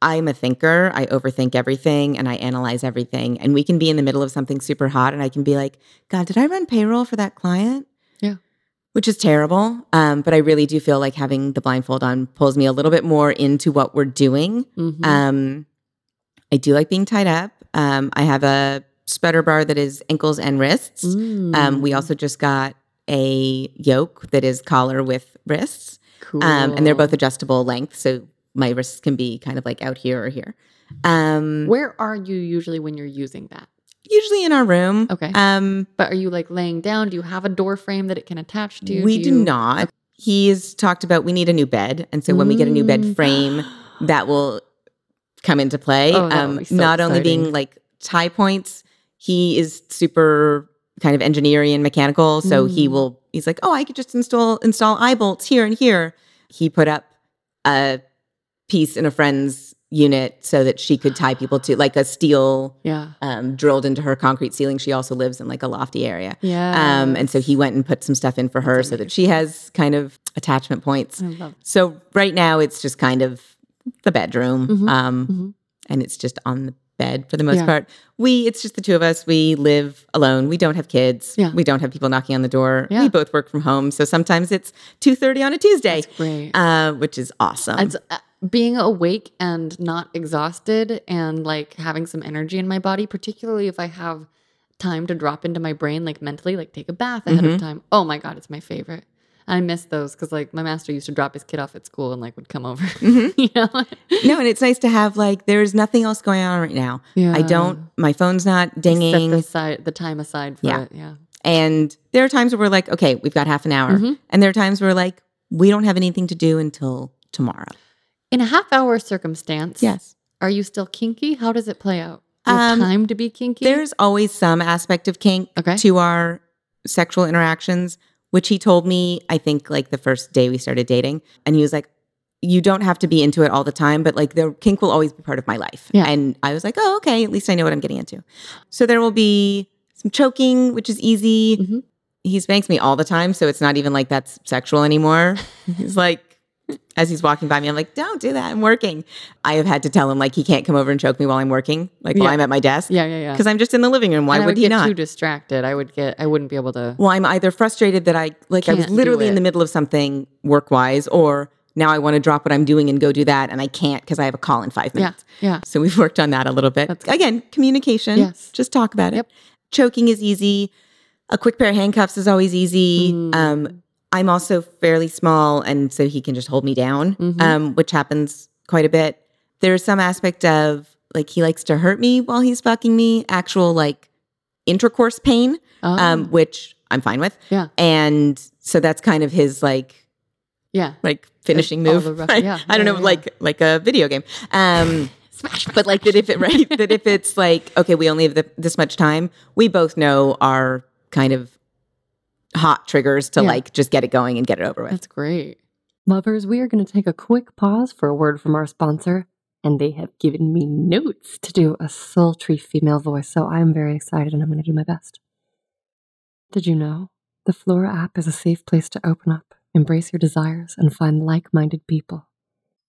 I'm a thinker. I overthink everything and I analyze everything. And we can be in the middle of something super hot, and I can be like, God, did I run payroll for that client? Yeah. Which is terrible. Um, but I really do feel like having the blindfold on pulls me a little bit more into what we're doing. Mhm. Um, I do like being tied up. Um, I have a spreader bar that is ankles and wrists. Um, we Mm. also just got a yoke that is collar with wrists, cool. um, and they're both adjustable length, so my wrists can be kind of like out here or here. Um, Where are you usually when you're using that? usually in our room. Okay. Um, But are you like laying down? Do you have a door frame that it can attach to? we do you- not. He's talked about we need a new bed, and so when we get a new bed Mm. frame, that will come into play. Oh, um, so not only being like tie points, he is super kind of engineering and mechanical. So he Mm. will. He's like, oh, I could just install install eye bolts here and here. He put up a piece in a friend's unit so that she could tie people to like a steel Yeah. um, drilled into her concrete ceiling. She also lives in like a lofty area. Yeah. Um, and so he went and put some stuff in for her so that she has kind of attachment points. I love So right now it's just kind of the bedroom. Mhm, Um, mhm. and it's just on the bed for the most Yeah. part. We it's just the two of us. We live alone. We don't have kids. Yeah. We don't have people knocking on the door. Yeah. We both work from home. So sometimes it's 2:30 on a Tuesday. Uh, which is awesome. It's, uh, being awake and not exhausted and like having some energy in my body, particularly if I have time to drop into my brain, like mentally, like take a bath ahead Mhm. of time. Oh my God, it's my favorite. I miss those because like my master used to drop his kid off at school and like would come over. Mhm. you know? no, and it's nice to have like there's nothing else going on right now. Yeah. I don't my phone's not set dinging. the, side, the time aside for Yeah. it. Yeah. And there are times where we're like, okay, we've got half an hour. Mhm. And there are times where we're like, we don't have anything to do until tomorrow. In a half hour circumstance, Yes. are you still kinky? How does it play out? Do you have Um, time to be kinky? There's always some aspect of kink Okay. to our sexual interactions, which he told me, I think, like the first day we started dating. And he was like, you don't have to be into it all the time, but like the kink will always be part of my life. Yeah. And I was like, oh, okay, at least I know what I'm getting into. So there will be some choking, which is easy. Mhm. He spanks me all the time. So it's not even like that's sexual anymore. he's like, as he's walking by me, I'm like, don't do that. I'm working. I have had to tell him like he can't come over and choke me while I'm working, like while I'm at my desk. yeah, yeah, yeah. Because I'm just in the living room. Why I would, he get not? too distracted. I would get. I wouldn't be able to. Well, I'm either frustrated that I like I was literally in the middle of something work wise, or now I want to drop what I'm doing and go do that. And I can't because I have a call in five minutes. Yeah. yeah. So we've worked on that a little bit. That's. Again, communication. Yes. Just talk about it. Yep. Choking is easy. A quick pair of handcuffs is always easy. Mm. Um, I'm also fairly small, and so he can just hold me down, Mhm. um, which happens quite a bit. There's some aspect of like he likes to hurt me while he's fucking me, actual like intercourse pain, Oh, um, which I'm fine with. Yeah. And so that's kind of his like yeah. like finishing move. rough- right? yeah, I don't know, yeah. like like a video game. Um, Smash. but like that if it right that if it's like okay, we only have the, this much time, we both know our kind of hot triggers to Yeah. like just get it going and get it over with. That's great. Lovers, we are going to take a quick pause for a word from our sponsor, and they have given me notes to do a sultry female voice, so I'm very excited and I'm going to do my best. Did you know the Flora app is a safe place to open up, embrace your desires, and find like minded people?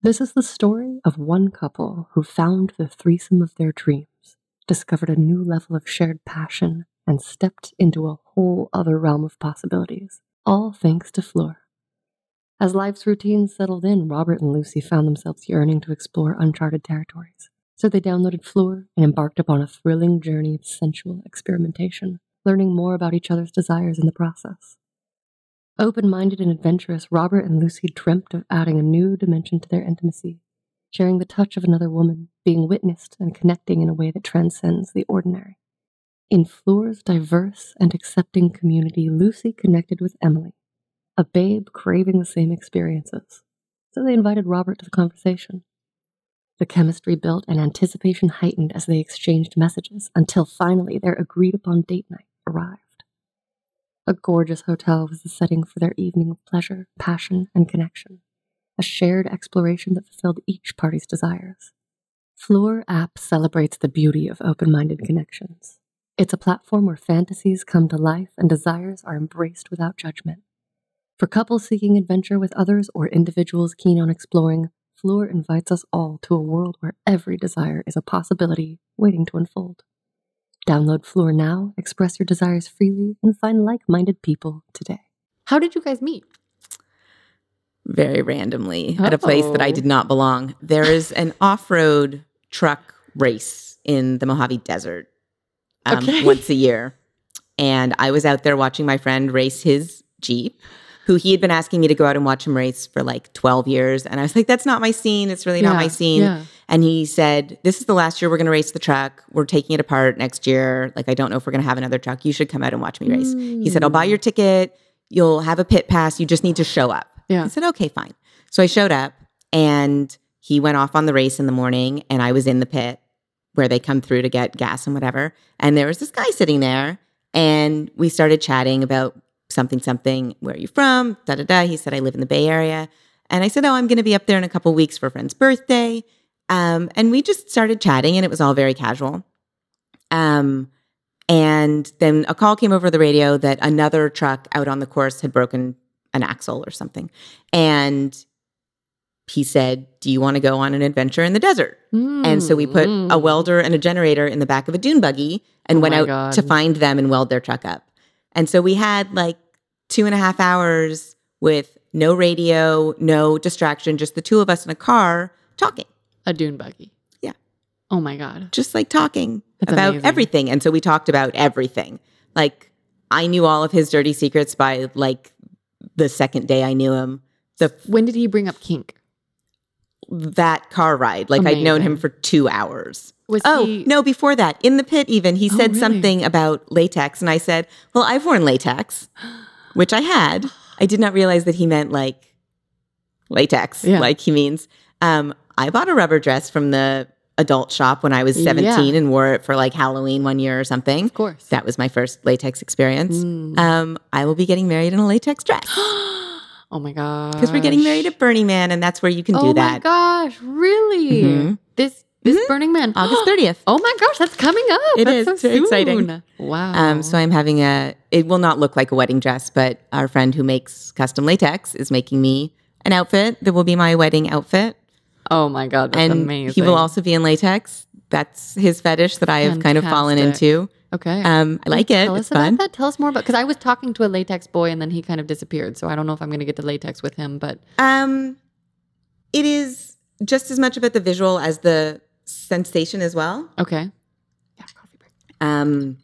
This is the story of one couple who found the threesome of their dreams, discovered a new level of shared passion, and stepped into a whole other realm of possibilities, all thanks to Flora. As life's routines settled in, Robert and Lucy found themselves yearning to explore uncharted territories. So they downloaded Fleur and embarked upon a thrilling journey of sensual experimentation, learning more about each other's desires in the process. Open minded and adventurous, Robert and Lucy dreamt of adding a new dimension to their intimacy, sharing the touch of another woman, being witnessed, and connecting in a way that transcends the ordinary. In Fleur's diverse and accepting community, Lucy connected with Emily, a babe craving the same experiences. So they invited Robert to the conversation. The chemistry built and anticipation heightened as they exchanged messages until finally their agreed upon date night arrived. A gorgeous hotel was the setting for their evening of pleasure, passion, and connection, a shared exploration that fulfilled each party's desires. Fleur app celebrates the beauty of open minded connections. It's a platform where fantasies come to life and desires are embraced without judgment. For couples seeking adventure with others or individuals keen on exploring, Fleur invites us all to a world where every desire is a possibility waiting to unfold. Download Fleur now, express your desires freely, and find like minded people today. How did you guys meet? Very randomly at a place that I Oh. did not belong. There is an off-road truck race in the Mojave Desert um, Okay. once a year, and I was out there watching my friend race his Jeep. Who he had been asking me to go out and watch him race for like 12 years. And I was like, that's not my scene. It's really not my scene. yeah. And he said, This is the last year we're going to race the truck. We're taking it apart next year. Like, I don't know if we're going to have another truck. You should come out and watch me race. He said, I'll buy your ticket. You'll have a pit pass. You just need to show up. Yeah. I said, Okay, fine. So I showed up and he went off on the race in the morning and I was in the pit where they come through to get gas and whatever. And there was this guy sitting there and we started chatting about something, something, where are you from? Da da da. He said, I live in the Bay Area. And I said, Oh, I'm going to be up there in a couple weeks for a friend's birthday. Um, and we just started chatting and it was all very casual. Um, and then a call came over the radio that another truck out on the course had broken an axle or something. And he said, Do you want to go on an adventure in the desert? And so we put a Mm. welder and a generator in the back of a dune buggy and Oh went out God. to find them and weld their truck up. And so we had like two and a half hours with no radio, no distraction, just the two of us in a car talking, a dune buggy. Yeah. Oh my god. just like talking That's about amazing. everything. And so we talked about everything. Like I knew all of his dirty secrets by like the second day I knew him. The When did he bring up kink? That car ride, like I'd known him for two hours. Was Oh, he no, before that, in the pit, even, he Oh, said really? something about latex. And I said, Well, I've worn latex, which I had. I did not realize that he meant like latex, Yeah. like he means. Um, I bought a rubber dress from the adult shop when I was 17 Yeah. and wore it for like Halloween one year or something. Of course. That was my first latex experience. Mm. Um, I will be getting married in a latex dress oh my god. because we're getting married at Burning Man, and that's where you can oh do that. Oh my gosh, really? Mhm. This this Mhm. Burning Man. August 30th. Oh my gosh, that's coming up. It that's is. so exciting. Wow. Um, so I'm having a. It will not look like a wedding dress, but our friend who makes custom latex is making me an outfit that will be my wedding outfit, oh my god, that's and amazing. he will also be in latex. That's his fetish that I have kind of fallen into. Okay. Um, I like it. Tell It's us about fun. that. Tell us more about because I was talking to a latex boy and then he kind of disappeared. So I don't know if I'm going to get to latex with him, but Um, It is just as much about the visual as the sensation as well. Okay. Yeah, coffee break. Um,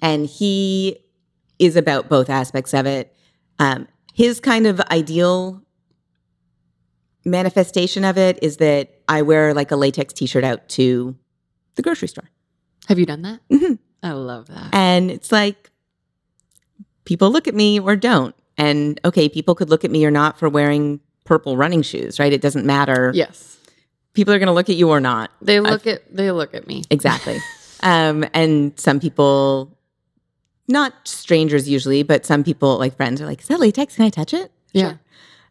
and he is about both aspects of it. Um, his kind of ideal manifestation of it is that I wear like a latex t shirt out to the grocery store. Have you done that? Mhm. I love that. And it's like people look at me or don't. And okay, people could look at me or not for wearing purple running shoes, right? It doesn't matter. yes. People are going to look at you or not. They look at they look at me. Exactly. um, and some people, not strangers usually, but some people, like friends, are like, "Is that latex? Can I touch it?" Yeah.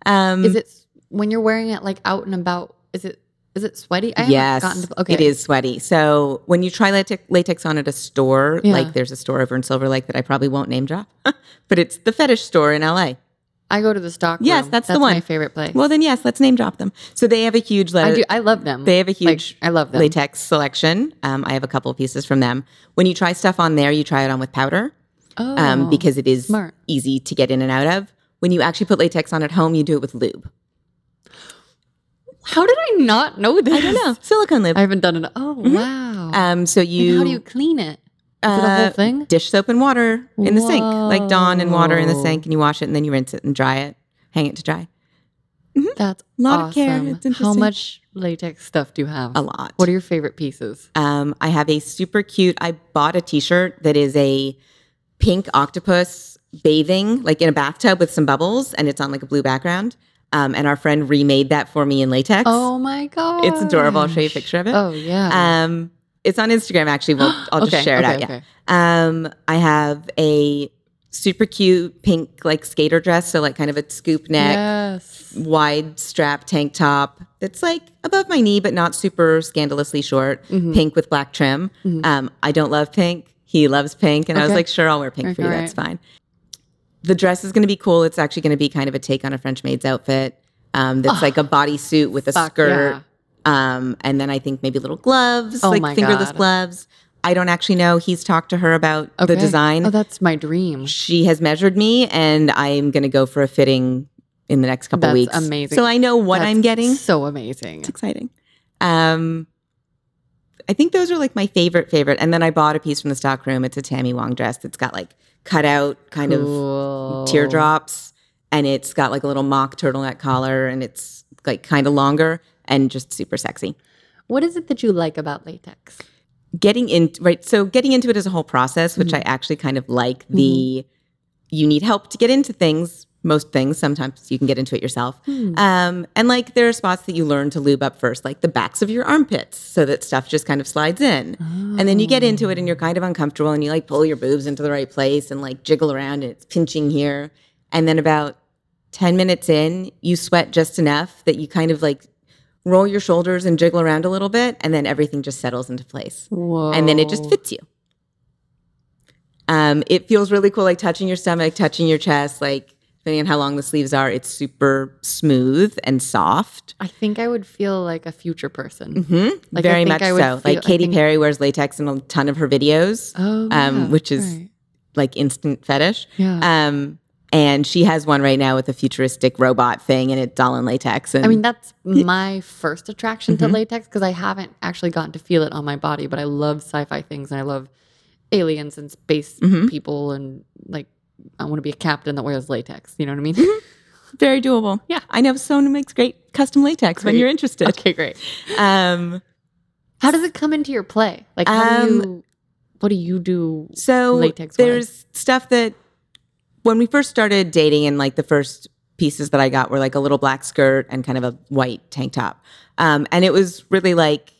Um, Is it when you're wearing it like out and about? Is it is it sweaty? I yes, gotten to- okay. it is sweaty. So when you try latex, latex on at a store, Yeah. like there's a store over in Silver Lake that I probably won't name drop, but it's the fetish store in LA. I go to the stock. Yes, room. that's the one. my favorite place. Well, then yes, let's name drop them. So they have a huge I le- do. I love them. They have a huge. Like, I love them. latex selection. Um, I have a couple of pieces from them. When you try stuff on there, you try it on with powder Oh, um, because it is smart. easy to get in and out of. When you actually put latex on at home, you do it with lube. How did I not know this? I don't know, silicone lube. I haven't done it. Oh wow. Um, so And you, how do you clean it? Is it a uh, whole thing? dish soap and water in the sink, like Dawn and water in the sink, and you wash it, and then you rinse it and dry it, hang it to dry. That's a lot awesome. of care. It's How much latex stuff do you have? A lot. What are your favorite pieces? Um, I have a super cute. I bought a T-shirt that is a pink octopus bathing, like in a bathtub with some bubbles, and it's on like a blue background. Um, and our friend remade that for me in latex. Oh my god, it's adorable. I'll show you a picture of it. Oh yeah. Um, it's on Instagram. Actually, we'll, I'll just Okay, share it okay, out. Yeah. okay. Um, I have a super cute pink like skater dress, so like kind of a scoop neck, Yes. wide strap tank top that's like above my knee but not super scandalously short. Mm-hmm. Pink with black trim. Um, I don't love pink. He loves pink, and I was like, sure, I'll wear pink for you. That's fine. The dress is going to be cool. It's actually going to be kind of a take on a French maid's outfit. Um, that's like a bodysuit with a Fuck skirt. yeah. Um, and then I think maybe little gloves, Oh like fingerless God. gloves. I don't actually know. He's talked to her about Okay. the design. Oh, that's my dream. she has measured me, and I'm going to go for a fitting in the next couple That's weeks. amazing. So I know what That's I'm getting. So amazing. It's exciting. Um, I think those are like my favorite favorite. And then I bought a piece from the Stockroom. It's a Tammy Wong dress that's got like cut out kind of teardrops, and it's got like a little mock turtleneck collar, and it's like kind of longer and just super sexy. What is it that you like about latex? Getting in right, so getting into it is a whole process, which mm-hmm. I actually kind of like. The mm-hmm. you need help to get into things. Most things, sometimes you can get into it yourself. Um, and like there are spots that you learn to lube up first, like the backs of your armpits, so that stuff just kind of slides in. And then you get into it and you're kind of uncomfortable and you like pull your boobs into the right place and like jiggle around and it's pinching here. And then about 10 minutes in, you sweat just enough that you kind of like roll your shoulders and jiggle around a little bit. And then everything just settles into place. Whoa. And then it just fits you. Um, it feels really cool, like touching your stomach, touching your chest, like depending on how long the sleeves are, it's super smooth and soft. I think I would feel like a future person. hmm Like, I Very think much I would so. feel- like Katy think- Perry wears latex in a ton of her videos, Oh, um, which is right. like instant fetish. yeah. Um, and she has one right now with a futuristic robot thing, and it's all in latex. And I mean, that's my first attraction Mm-hmm. to latex because I haven't actually gotten to feel it on my body, but I love sci-fi things and I love aliens and space Mhm. people and like I want to be a captain that wears latex. You know what I mean? very doable. Yeah. I know someone who makes great custom latex when you're interested. okay, great. Um, How does it come into your play? Like, how do Um, you? What do you do? So latex-wise? there's stuff that when we first started dating and like the first pieces that I got were like a little black skirt and kind of a white tank top. Um, and it was really like,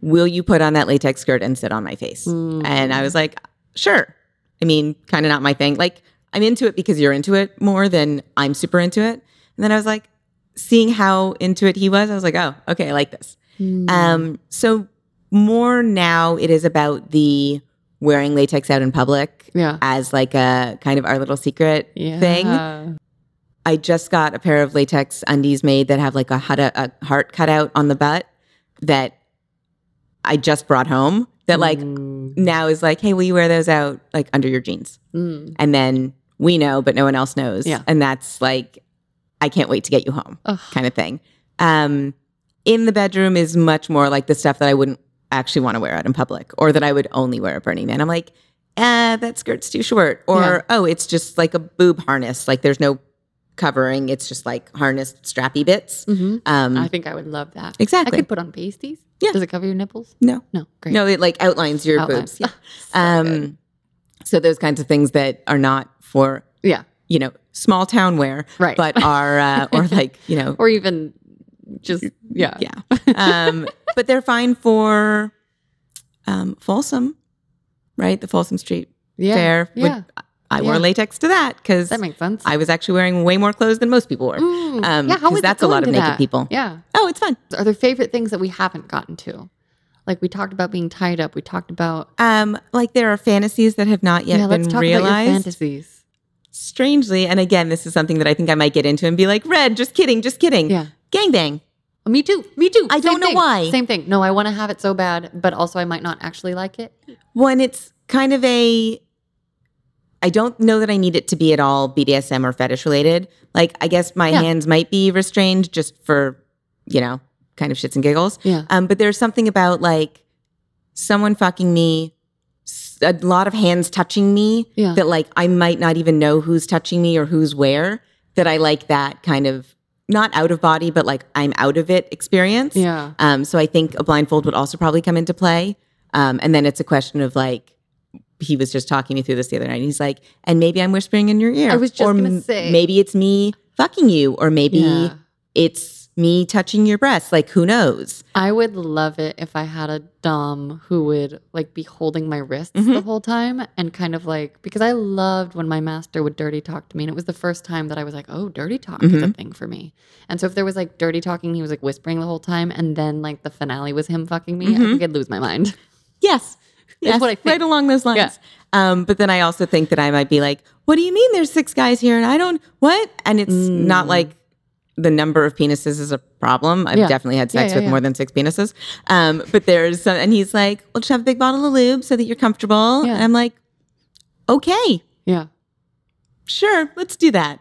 will you put on that latex skirt and sit on my face? Mm. And I was like, sure. I mean, kind of not my thing. Like, I'm into it because you're into it more than I'm super into it. And then I was like, seeing how into it he was, I was like, oh, okay, I like this. Mm. Um, so more now it is about the wearing latex out in public yeah. as like a kind of our little secret Yeah. thing. I just got a pair of latex undies made that have like a, hut- a heart cut out on the butt that I just brought home that like Mm. now is like, hey, will you wear those out like under your jeans? Mm. And then we know, but no one else knows. Yeah. And that's like, I can't wait to get you home Ugh. kind of thing. Um, in the bedroom is much more like the stuff that I wouldn't actually want to wear out in public or that I would only wear at Burning Man. I'm like, eh, that skirt's too short. Or, Yeah. oh, it's just like a boob harness. Like there's no covering. It's just like harnessed strappy bits. hmm Um, I think I would love that. Exactly. I could put on pasties. Yeah. Does it cover your nipples? no, No. Great. no, it like outlines your Outlines. boobs. Yeah. So good. So those kinds of things that are not for, yeah. you know, small town wear, Right. but are, uh, or like, you know, Or even just yeah. yeah. Um, but they're fine for um, Folsom, right? The Folsom Street Yeah. Fair. would- Yeah. I wore Yeah. latex to that because that makes sense. I was actually wearing way more clothes than most people were. Mm. Um, yeah, how 'cause is it that's a lot of naked that? people. Yeah. Oh, it's fun. Are there favorite things that we haven't gotten to? Like we talked about being tied up. We talked about Um, like there are fantasies that have not yet yeah. been Let's talk realized. fantasies. Strangely, and again, this is something that I think I might get into and be like, "Red, just kidding, just kidding." Yeah. Gangbang. Me too. Me too. I don't know thing. why. Same thing. No, I want to have it so bad, but also I might not actually like it. when it's kind of a I don't know that I need it to be at all BDSM or fetish related. Like I guess my Yeah. hands might be restrained just for, you know, kind of shits and giggles. Yeah. Um but there's something about like someone fucking me a lot of hands touching me Yeah. that like I might not even know who's touching me or who's where that I like that kind of not out of body but like I'm out of it experience. Yeah. Um, so I think a blindfold would also probably come into play. Um, and then it's a question of like, he was just talking me through this the other night. And he's like, and maybe I'm whispering in your ear. I was just or gonna say. maybe it's me fucking you, or maybe Yeah. it's me touching your breast. Like, who knows? I would love it if I had a dom who would like be holding my wrists the Mhm. whole time and kind of like because I loved when my master would dirty talk to me and it was the first time that I was like, oh, dirty talk is a Mhm. thing for me. And so if there was like dirty talking, he was like whispering the whole time, and then like the finale was him fucking me, I Mhm. think I'd lose my mind. Yes. That's Yes, what I think. right along those lines. Yeah. Um, but then I also think that I might be like, what do you mean there's six guys here and I don't, what? And it's not Mm. like the number of penises is a problem. I've Yeah. definitely had sex yeah, with yeah. more than six penises. Um, but there's some, and he's like, well, just have a big bottle of lube so that you're comfortable. And I'm like, okay, Yeah. sure, let's do that.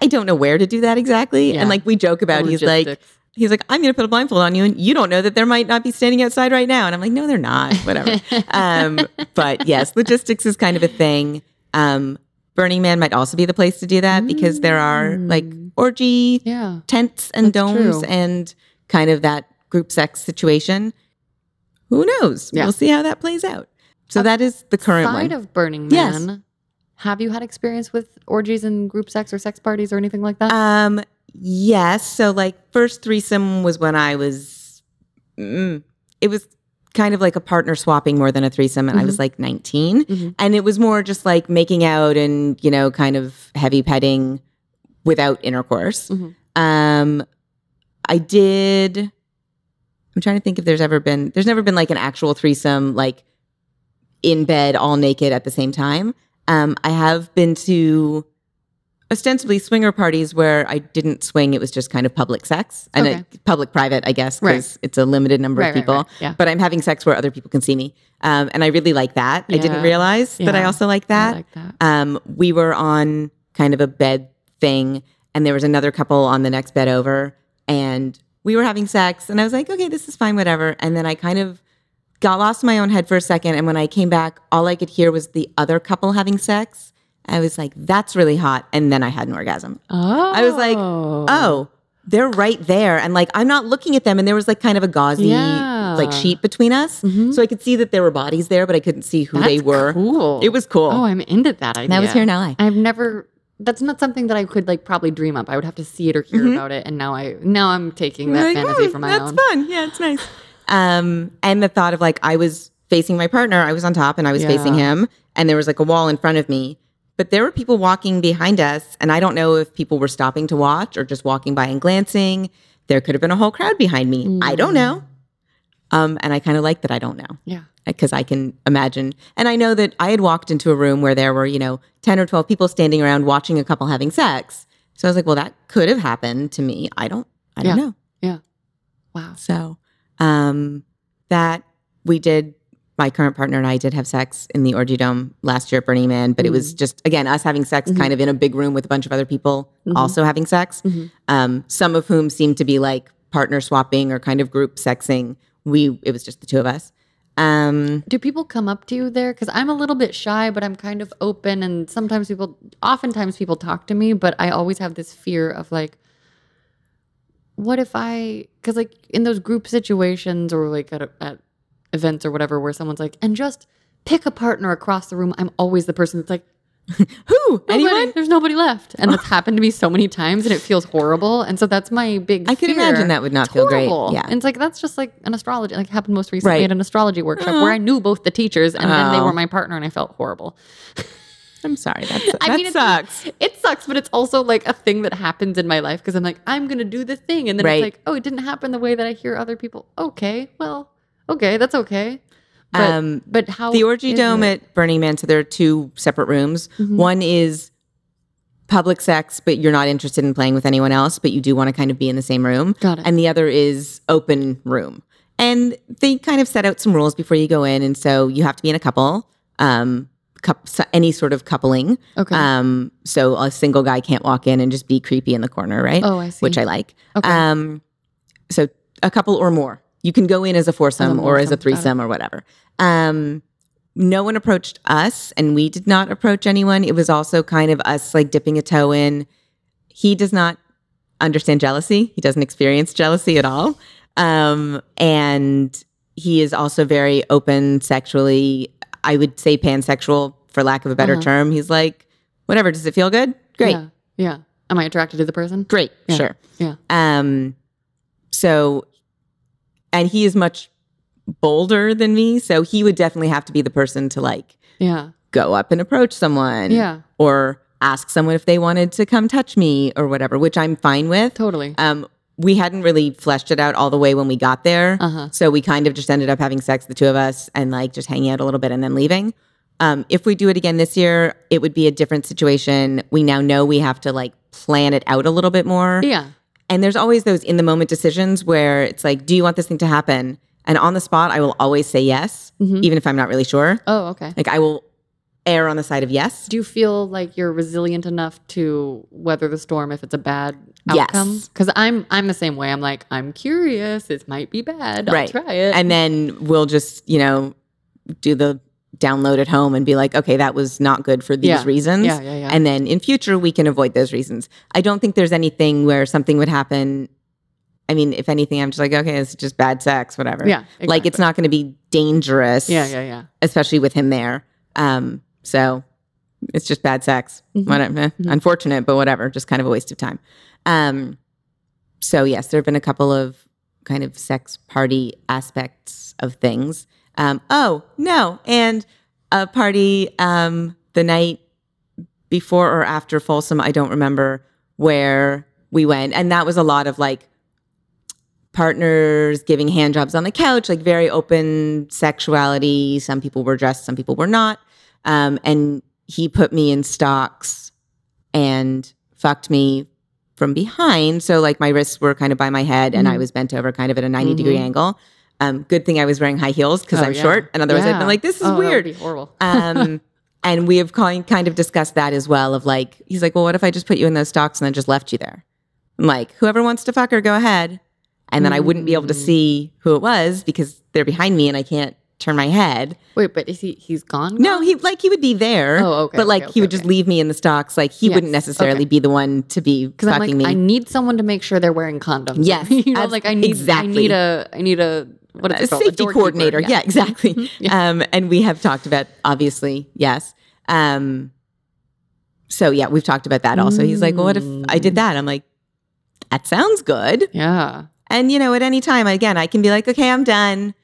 I don't know where to do that exactly. And like we joke about, he's like, he's like, I'm going to put a blindfold on you, and you don't know that there might not be standing outside right now. And I'm like, no, they're not. Whatever. um, but yes, logistics is kind of a thing. Um, Burning Man might also be the place to do that because there are like. Orgy yeah. tents and domes true. and kind of that group sex situation. Who knows? Yeah. We'll see how that plays out. So that is the current Side one. of Burning Yes. Man. Have you had experience with orgies and group sex or sex parties or anything like that? Um, yes. So like first threesome was when I was, mm, it was kind of like a partner swapping more than a threesome, and I was like 19, Mhm. and it was more just like making out and you know kind of heavy petting without intercourse. Mhm. Um, I did. I'm trying to think if there's ever been. There's never been like an actual threesome, like in bed, all naked at the same time. Um, I have been to ostensibly swinger parties where I didn't swing. It was just kind of public sex and Okay. public private, I guess, Right. because it's a limited number Right, of people. right. Yeah. But I'm having sex where other people can see me, um, and I really like that. I didn't realize that I also like I that like that. um, we were on kind of a bed thing, and there was another couple on the next bed over, and we were having sex, and I was like, okay, this is fine, whatever. And then I kind of got lost in my own head for a second, and when I came back, all I could hear was the other couple having sex. I was like, that's really hot, and then I had an orgasm. Oh. I was like, Oh, they're right there, and like I'm not looking at them, and there was like kind of a gauzy Yeah. like sheet between us, Mhm. so I could see that there were bodies there, but I couldn't see who That's they were. Cool. It was cool. Oh, I'm into that idea. that was here in LA. I've never. That's not something that I could like probably dream up. I would have to see it or hear Mhm. about it, and now I now I'm taking that Like, fantasy "Hmm, for my that's own. That's fun. Yeah, it's nice. Um, and the thought of like I was facing my partner, I was on top and I was Yeah. facing him, and there was like a wall in front of me. But there were people walking behind us, and I don't know if people were stopping to watch or just walking by and glancing. There could have been a whole crowd behind me. I don't know. Um, and I kind of like that I don't know Yeah. Because I can imagine. And I know that I had walked into a room where there were, you know, 10 or 12 people standing around watching a couple having sex. So I was like, well, that could have happened to me. I don't, I don't Yeah. know. Yeah. Wow. So um, that we did, my current partner and I did have sex in the Orgy Dome last year at Burning Man, but it was just, again, us having sex Mhm. kind of in a big room with a bunch of other people Mhm. also having sex, Mhm. um, some of whom seemed to be like partner swapping or kind of group sexing. We it was just the two of us. Um, Do people come up to you there? Because I'm a little bit shy, but I'm kind of open, and sometimes people, oftentimes people talk to me, but I always have this fear of like, what if I? Because like in those group situations or like at, at events or whatever, where someone's like, and just pick a partner across the room. I'm always the person that's like, who? Nobody, Anyone? There's nobody left, and that's happened to me so many times, and it feels horrible. And so that's my big. I could fear. imagine that would not It's feel great. horrible. Yeah. and it's like that's just like an astrology. Like happened most recently Right. at an astrology workshop where uh-huh. I knew both the teachers, and then they Oh. were my partner, and I felt horrible. I'm sorry. That's, that I mean, sucks. It sucks, but it's also like a thing that happens in my life because I'm like, I'm gonna do the thing, and then Right. it's like, oh, it didn't happen the way that I hear other people. Okay, well, okay, that's okay. But, Um, but how the orgy dome it? at Burning Man. So there are two separate rooms. Mhm. One is public sex, but you're not interested in playing with anyone else, but you do want to kind of be in the same room. Got it. And the other is open room. And they kind of set out some rules before you go in, and so you have to be in a couple. Um, cup, any sort of coupling. Okay. Um, so a single guy can't walk in and just be creepy in the corner, right? oh, I see. Which I like. Okay. Um, so a couple or more. You can go in as a foursome or as a threesome or whatever. Um, no one approached us, and we did not approach anyone. It was also kind of us like dipping a toe in. He does not understand jealousy. He doesn't experience jealousy at all. Um, and he is also very open sexually. I would say pansexual, for lack of a better Uh-huh. term. He's like, whatever. Does it feel good? Great, Yeah. yeah. Am I attracted to the person? great, Yeah. sure. Yeah. Um, so, and he is much bolder than me, so he would definitely have to be the person to like Yeah. go up and approach someone, Yeah. or ask someone if they wanted to come touch me or whatever, which I'm fine with. Totally. Um, we hadn't really fleshed it out all the way when we got there, Uh huh. so we kind of just ended up having sex, the two of us, and like just hanging out a little bit and then leaving. Um, if we do it again this year, it would be a different situation. We now know we have to like plan it out a little bit more. Yeah. And there's always those in the moment decisions where it's like, do you want this thing to happen? And on the spot, I will always say yes, Mhm. even if I'm not really sure. Oh, okay. Like I will err on the side of yes. Do you feel like you're resilient enough to weather the storm if it's a bad Yes. outcome? Because I'm I'm the same way. I'm like I'm curious. It might be bad. I'll Right. try it. And then we'll just, you know, do the download at home and be like, okay, that was not good for these Yeah. reasons. yeah, yeah, yeah. And then in future, we can avoid those reasons. I don't think there's anything where something would happen. I mean, if anything, I'm just like, okay, it's just bad sex, whatever. yeah. Like it's not going to be dangerous. Yeah, yeah, yeah. especially with him there. Um, so it's just bad sex. Mhm. Whatever. eh, Mhm. Unfortunate, but whatever. Just kind of a waste of time. Um, so yes, there have been a couple of kind of sex party aspects of things. Um, oh no, and a party um, the night before or after Folsom, I don't remember where we went, and that was a lot of like partners giving hand jobs on the couch, like very open sexuality. Some people were dressed, some people were not. Um, and he put me in stocks and fucked me from behind. So like my wrists were kind of by my head and I Mhm. was bent over kind of at a 90 degree Mhm. angle. Um, good thing I was wearing high heels because Oh, I'm yeah. short. And otherwise I'd Yeah. been like, this is Oh, weird. horrible. Um, and we have kind kind of discussed that as well. Of like, he's like, well, what if I just put you in those stocks and then just left you there? I'm like, whoever wants to fuck her, go ahead. And then I wouldn't be able to Mm. see who it was because they're behind me and I can't turn my head. Wait, but is he? He's gone. No, he like he would be there. Oh, okay, But like okay, he would okay, just leave me in the stocks. Like he Yes, wouldn't necessarily okay. be the one to be Because I'm like, me. I need someone to make sure they're wearing condoms. Yes, you know, abs- like I need, exactly. I need a, I need a what is a it called? safety coordinator. Yeah, exactly. Yeah. Um, and we have talked about obviously, yes. Um, so yeah, we've talked about that also. He's like, well, what if I Mm. did that? I'm like, that sounds good. Yeah. And you know, at any time, again, I can be like, okay, I'm done.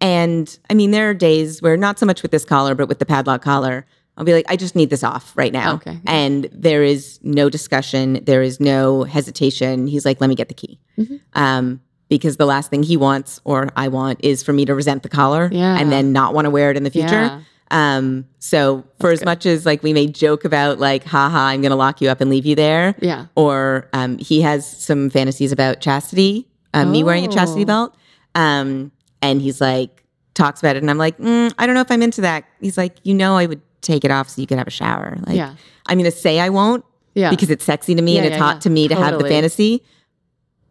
And I mean, there are days where not so much with this collar, but with the padlock collar, I'll be like, I just need this off right now. Okay. And there is no discussion. There is no hesitation. He's like, let me get the key. Mhm. Um, because the last thing he wants or I want is for me to resent the collar Yeah. and then not want to wear it in the future. Yeah. Um, so for as good. much as like we may joke about like, haha, I'm going to lock you up and leave you there, Yeah. or um, he has some fantasies about chastity, um, me wearing a chastity Oh. belt. Um, and he's like, talks about it. And I'm like, mm, I don't know if I'm into that. He's like, you know, I would take it off so you could have a shower. Like, yeah. I'm going to say I won't Yeah. because it's sexy to me Yeah, and it's yeah, hot to me to have the fantasy.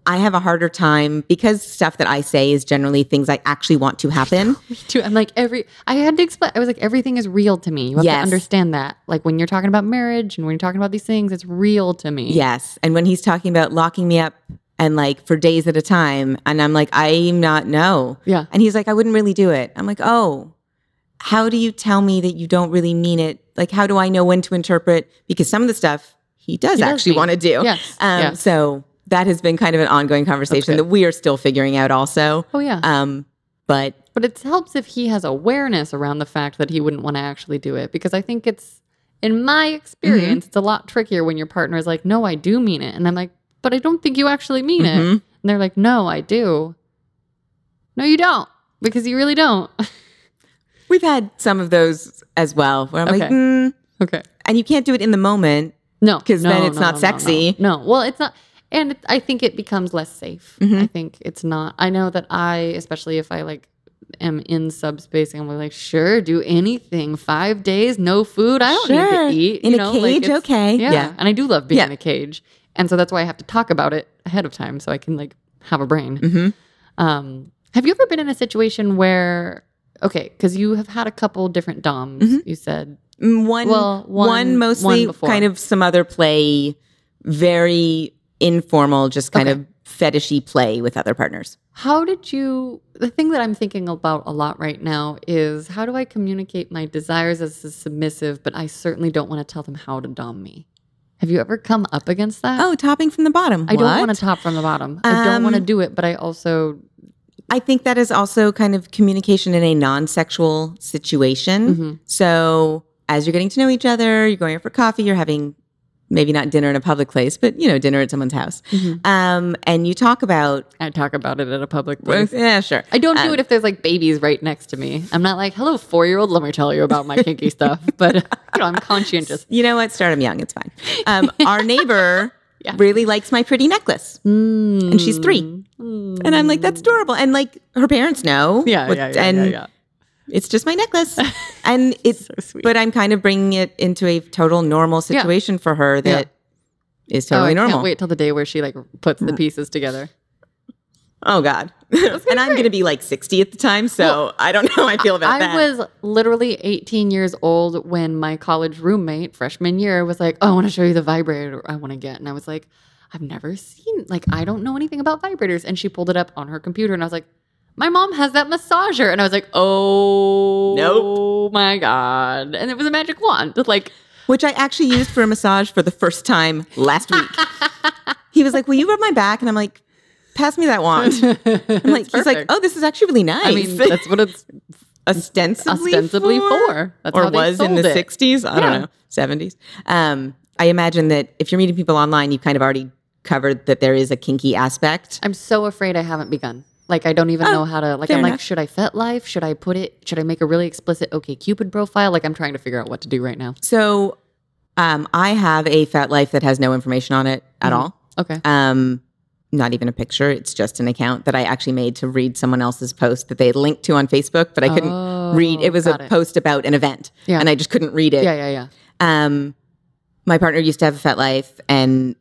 I have a harder time because stuff that I say is generally things I actually want to happen. Me too. I'm like every. I had to explain. I was like everything is real to me. You have Yes. to understand that. Like when you're talking about marriage and when you're talking about these things, it's real to me. Yes. And when he's talking about locking me up and like for days at a time, and I'm like, I'm not, no. Yeah. And he's like, I wouldn't really do it. I'm like, oh, how do you tell me that you don't really mean it? Like, how do I know when to interpret? Because some of the stuff he does He actually want to do. Yes. Um, yes. So that has been kind of an ongoing conversation that we are still figuring out also. Oh yeah. Um, but But it helps if he has awareness around the fact that he wouldn't want to actually do it because I think it's in my experience Mm-hmm. it's a lot trickier when your partner is like, "No, I do mean it." And I'm like, "But I don't think you actually mean it." Mhm. And they're like, "No, I do." No, you don't because you really don't. we've had some of those as well where I'm like, Okay. mm, okay. and you can't do it in the moment. No, 'Cause then no, it's no, not no, sexy. No, well, it's not, and it, I think it becomes less safe. Mhm. I think it's not. I know that I, especially if I like am in subspacing, I'm like, sure, do anything. Five days, no food. I don't need to eat. In you a know, like, cage, it's- okay. Yeah. Yeah. and I do love being Yeah. in a cage, and so that's why I have to talk about it ahead of time so I can like have a brain. Mhm. Um, have you ever been in a situation where? Okay, because you have had a couple different DOMs. Mhm. You said Mm, One, Well, one, one- mostly one kind of some other play, very informal, just kind Okay. of fetishy play with other partners. How did you? The thing that I'm thinking about a lot right now is how do I communicate my desires as a submissive, but I certainly don't want to tell them how to dom me. Have you ever come up against that? Oh, topping from the bottom. I don't want to top from the bottom. I don't want to Um, do it, but I also I think that is also kind of communication in a non-sexual situation. Mhm. So as you're getting to know each other, you're going out for coffee, you're having maybe not dinner in a public place, but you know, dinner at someone's house. Mhm. Um, and you talk about, I talk about it at a public place. yeah, sure. I don't do Um, it if there's like babies right next to me. I'm not like, "Hello, four year old. Let me tell you about my kinky stuff." But you know, I'm conscientious. You know what? Start them young. It's fine. Um, our neighbor Yeah. really likes my pretty necklace. And she's three. And I'm like, that's adorable. And like her parents know. Yeah, what- yeah, yeah, and yeah, yeah. It's just my necklace. and it's, So sweet. but I'm kind of bringing it into a total normal Yeah. situation for her that is oh, totally I normal. can't wait till the day where she like puts the mm. pieces together. Oh God. and I'm going to be like 60 at the time. So Well, I don't know how I feel about I that. I was literally 18 years old when my college roommate, freshman year, was like, Oh, I want to show you the vibrator I want to get. And I was like, I've never seen, like, I don't know anything about vibrators. And she pulled it up on her computer and I was like, My mom has that massager. And I was like, Oh, Nope. my God. And it was a magic wand. Like, which I actually used for a massage for the first time last week. he was like, Will you rub my back? And I'm like, Pass me that wand. I'm like, he's like, Oh, this is actually really nice. I mean, that's what it's ostensibly, ostensibly for. That's or how was in the it. 60s. I Yeah. don't know, 70s. Um, I imagine that if you're meeting people online, you've kind of already covered that there is a kinky aspect. I'm so afraid I haven't begun. Like I don't even Oh, know how to like I'm like should I FetLife? Should I put it should I make a really explicit OkCupid profile? Like I'm trying to figure out what to do right now. So um, I have a FetLife that has no information on it at Mhm. all. Okay. Um, not even a picture. It's just an account that I actually made to read someone else's post that they had linked to on Facebook, but I couldn't read. It Oh, was a it. post about an event, Yeah. and I just couldn't read it. Yeah, yeah, yeah. Um, my partner used to have a FetLife and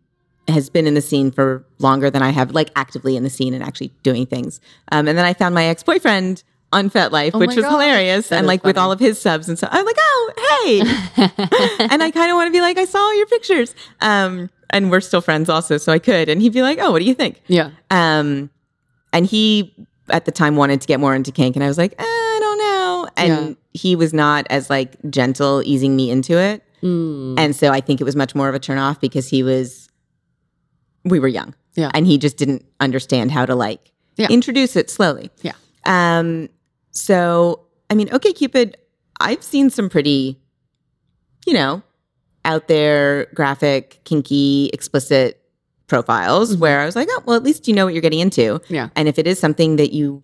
has been in the scene for longer than I have, like actively in the scene and actually doing things. Um, and then I found my ex boyfriend on FetLife, Oh which was gosh, hilarious, that and like with all of his subs and stuff. I'm like, oh, hey, and I kind of want to be like, I saw all your pictures. Um, and we're still friends also, so I could. And he'd be like, oh, what do you think? yeah. Um, and he at the time wanted to get more into kink, and I was like, eh, I don't know. And Yeah. he was not as like gentle easing me into it. Mm. And so I think it was much more of a turn off because he was, we were young. Yeah. And he just didn't understand how to like Yeah. introduce it slowly. Yeah. Um, so, I mean, OkCupid, I've seen some pretty, you know, out there, graphic, kinky, explicit profiles Mm-hmm. where I was like, oh, well, at least you know what you're getting into. Yeah. And if it is something that you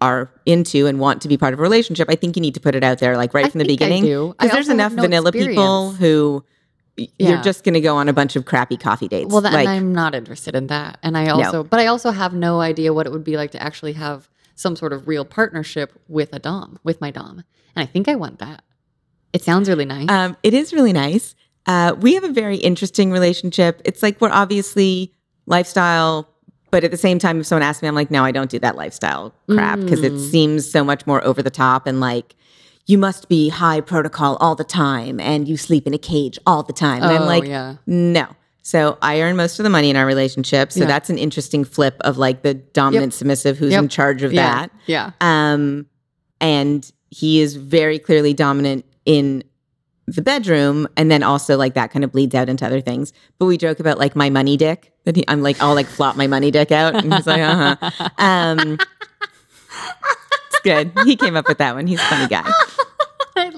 are into and want to be part of a relationship, I think you need to put it out there, like right I from the beginning. Because there's enough no vanilla people who Yeah. you're just going to go on a bunch of crappy coffee dates. Well, then like, I'm not interested in that. And I also, but I also have no idea what it would be like to actually have some sort of real partnership with a Dom, with my Dom. And I think I want that. It sounds really nice. um, it is really nice. Uh, we have a very interesting relationship. It's like we're obviously lifestyle But at the same time, if someone asks me, I'm like, no, I don't do that lifestyle crap because it Mm. seems so much more over the top and like you must be high protocol all the time and you sleep in a cage all the time. And Oh, I'm like, yeah. no. So I earn most of the money in our relationship. So Yeah. that's an interesting flip of like the dominant submissive who's Yep. in charge of yeah. that. Yeah. Um, and he is very clearly dominant in the bedroom, and then also like that kind of bleeds out into other things. But we joke about like my money dick that he, I'm like I'll like flop my money dick out, and he's like, uh huh. Um, it's good. He came up with that one. He's a funny guy.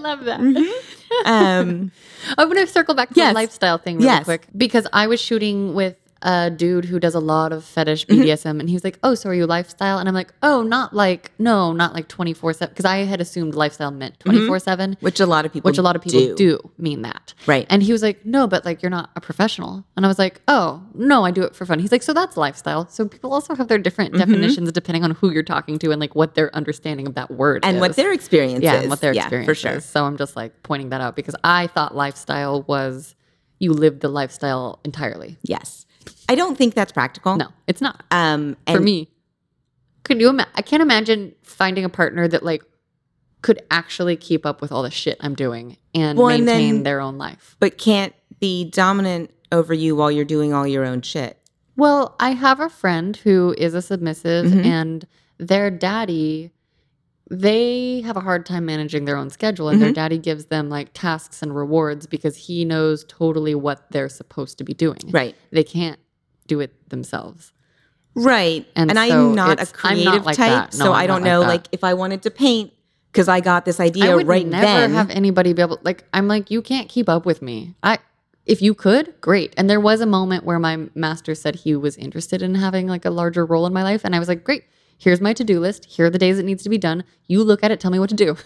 I love that. Um, I'm going to circle back to Yes. the lifestyle thing really Yes. quick because I was shooting with a dude who does a lot of fetish Mm-hmm. BDSM and he was like, "Oh, so are you lifestyle?" And I'm like, "Oh, not like no, not like 24/7 because I had assumed lifestyle meant 24/7, which a lot of people, which a lot of people do. mean that." Right. And he was like, "No, but like you're not a professional." And I was like, "Oh, no, I do it for fun." He's like, "So that's lifestyle." So people also have their different Mm-hmm. definitions depending on who you're talking to and like what their understanding of that word is and is. what their experience yeah, is. and what their Yeah, experience for sure. is. So I'm just like pointing that out because I thought lifestyle was you live the lifestyle entirely. Yes, I don't think that's practical. No, it's not um, for me. Could you? Ima- I can't imagine finding a partner that like could actually keep up with all the shit I'm doing and Well, and maintain then- their own life. but can't be dominant over you while you're doing all your own shit. Well, I have a friend who is a submissive, Mhm. and their daddy, they have a hard time managing their own schedule, and their Mm-hmm. daddy gives them like tasks and rewards because he knows totally what they're supposed to be doing. Right. They can't do it themselves. Right. And And, so I'm not a creative not like type. No, so I'm I don't not like know, like, if I wanted to paint, because I got this idea I would right never then. have anybody be able like I'm like you can't keep up with me. I if you could, great. And there was a moment where my master said he was interested in having like a larger role in my life and I was like, "Great. Here's my to-do list. Here are the days it needs to be done. You look at it, tell me what to do."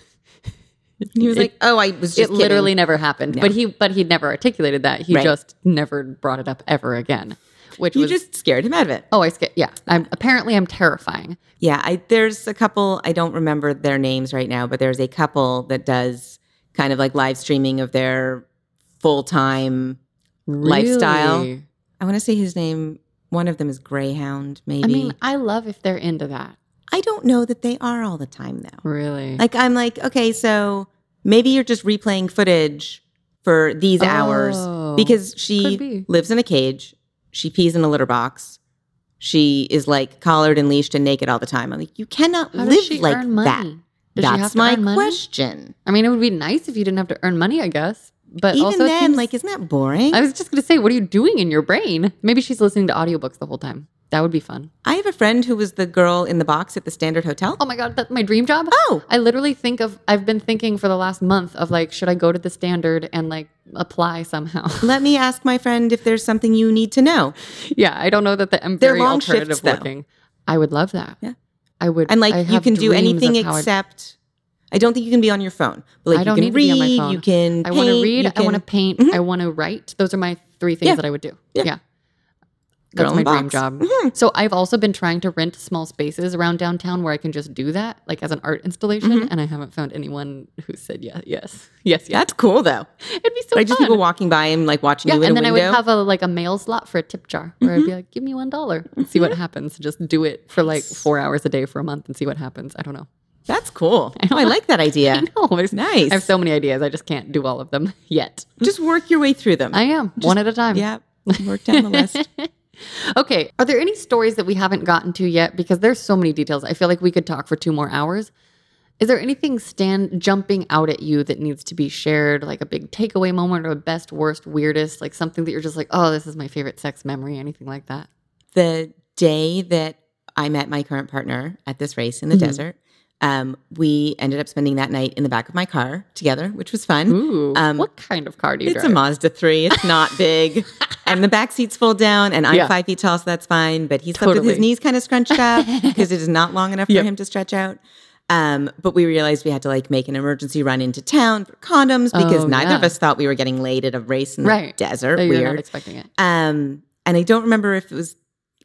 he was like, oh, I was just it literally never happened. But he but he never articulated that. He Right. just never brought it up ever again. Which You was just scared him out of it. Oh, I scared. Yeah. I'm apparently I'm terrifying. Yeah, I, there's a couple, I don't remember their names right now, but there's a couple that does kind of like live streaming of their full time lifestyle. I want to say his name, one of them is Greyhound, maybe. I mean, I love if they're into that. I don't know that they are all the time though. Really. Like I'm like, okay, so maybe you're just replaying footage for these Oh, hours because she be. lives in a cage, she pees in a litter box, she is like collared and leashed and naked all the time. I'm like, you cannot How live like that. Does she have That's to my earn money? question. I mean, it would be nice if you didn't have to earn money, I guess. But Even also, then, seems- like, isn't that boring? I was just going to say, what are you doing in your brain? Maybe she's listening to audiobooks the whole time. That would be fun. I have a friend who was the girl in the box at the Standard Hotel. Oh my God, that's my dream job. Oh. I literally think of, I've been thinking for the last month of like, should I go to the standard and like apply somehow? Let me ask my friend if there's something you need to know. yeah, I don't know that the, I'm They're very long alternative shifts, though. looking. I would love that. Yeah. I would. And like I you can do anything except I don't think you can be on your phone. But like I don't you need can to be on my read, phone. you can I want to read. you I want to can- paint. I want to write. Those are my three things Yeah. that I would do. Yeah. Yeah. That's my the dream box. job. Mhm. So I've also been trying to rent small spaces around downtown where I can just do that, like as an art installation, Mm-hmm. and I haven't found anyone who said yes, yes, yes, yes. That's cool though. It'd be so like just people walking by and like watching yeah, you and then I would have a like a mail slot for a tip jar where Mm-hmm. I'd be like, "Give me one dollar, see what happens." Just do it for like four hours a day for a month and see what happens. I don't know. That's cool. Oh, I like that idea. I know. There's, Nice. I have so many ideas. I just can't do all of them yet. Just work your way through them. I am one at a time. yeah. Work down the list. Okay. Are there any stories that we haven't gotten to yet? Because there's so many details. I feel like we could talk for two more hours. Is there anything stand jumping out at you that needs to be shared, like a big takeaway moment or a best, worst, weirdest, like something that you're just like, oh, this is my favorite sex memory, anything like that? the day that I met my current partner at this race in the Mhm. desert, um, we ended up spending that night in the back of my car together, which was fun. Ooh. Um, what kind of car do you It's drive? It's a Mazda 3. It's not big. and the back seats fold down, and I'm Yeah. five feet tall, so that's fine. But he slept with his knees kind of scrunched up because it is not long enough Yep. for him to stretch out. Um, but we realized we had to like make an emergency run into town for condoms because Oh, neither yeah. of us thought we were getting laid at a race in the desert. So not Weird. expecting it. Um, and I don't remember if it was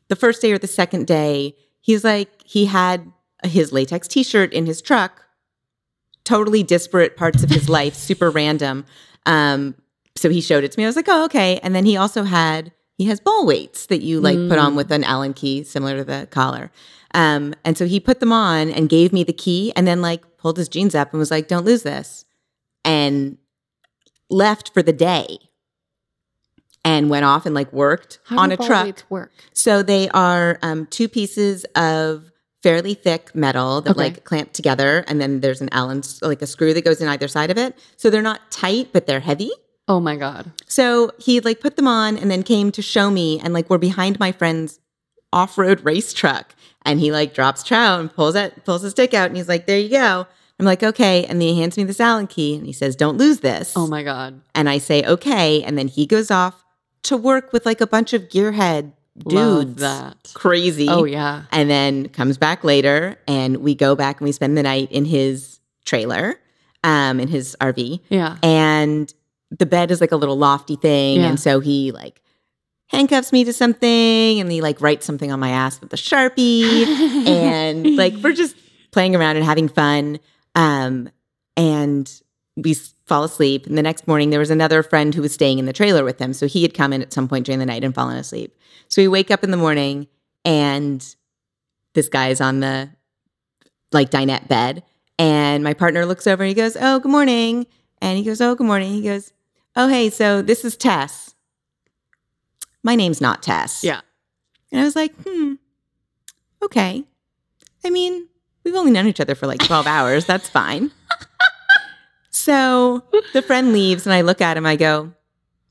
the first day or the second day. He's like, he had his latex t shirt in his truck, totally disparate parts of his life, super random. Um, so he showed it to me. I was like, oh, okay. And then he also had he has ball weights that you like put on Mm. with an Allen key, similar to the collar. Um, and so he put them on and gave me the key, and then like pulled his jeans up and was like, "Don't lose this," and left for the day. And went off and like worked How on a truck. work? So they are um, two pieces of fairly thick metal that Okay. like clamp together, and then there's an Allen like a screw that goes in either side of it. So they're not tight, but they're heavy. Oh my god. So he like put them on and then came to show me, and like we're behind my friend's off-road race truck, and he like drops trout and pulls it pulls his stick out, and he's like, "There you go." I'm like, "Okay," and then he hands me this Allen key, and he says, "Don't lose this." Oh my god. And I say, "Okay," and then he goes off to work with like a bunch of gearhead Love dudes. that. Crazy. Oh yeah. And then comes back later and we go back and we spend the night in his trailer, um, in his RV. Yeah. And the bed is like a little lofty thing. Yeah. And so he like handcuffs me to something and he like writes something on my ass with a Sharpie. and like we're just playing around and having fun. Um, and we fall asleep. And the next morning, there was another friend who was staying in the trailer with him. So he had come in at some point during the night and fallen asleep. So we wake up in the morning and this guy is on the like dinette bed. And my partner looks over and he goes, Oh, good morning. And he goes, Oh, good morning. He goes, Oh, hey, so this is Tess. My name's not Tess. Yeah. And I was like, hmm, okay. I mean, we've only known each other for like 12 hours. That's fine. So the friend leaves and I look at him. I go,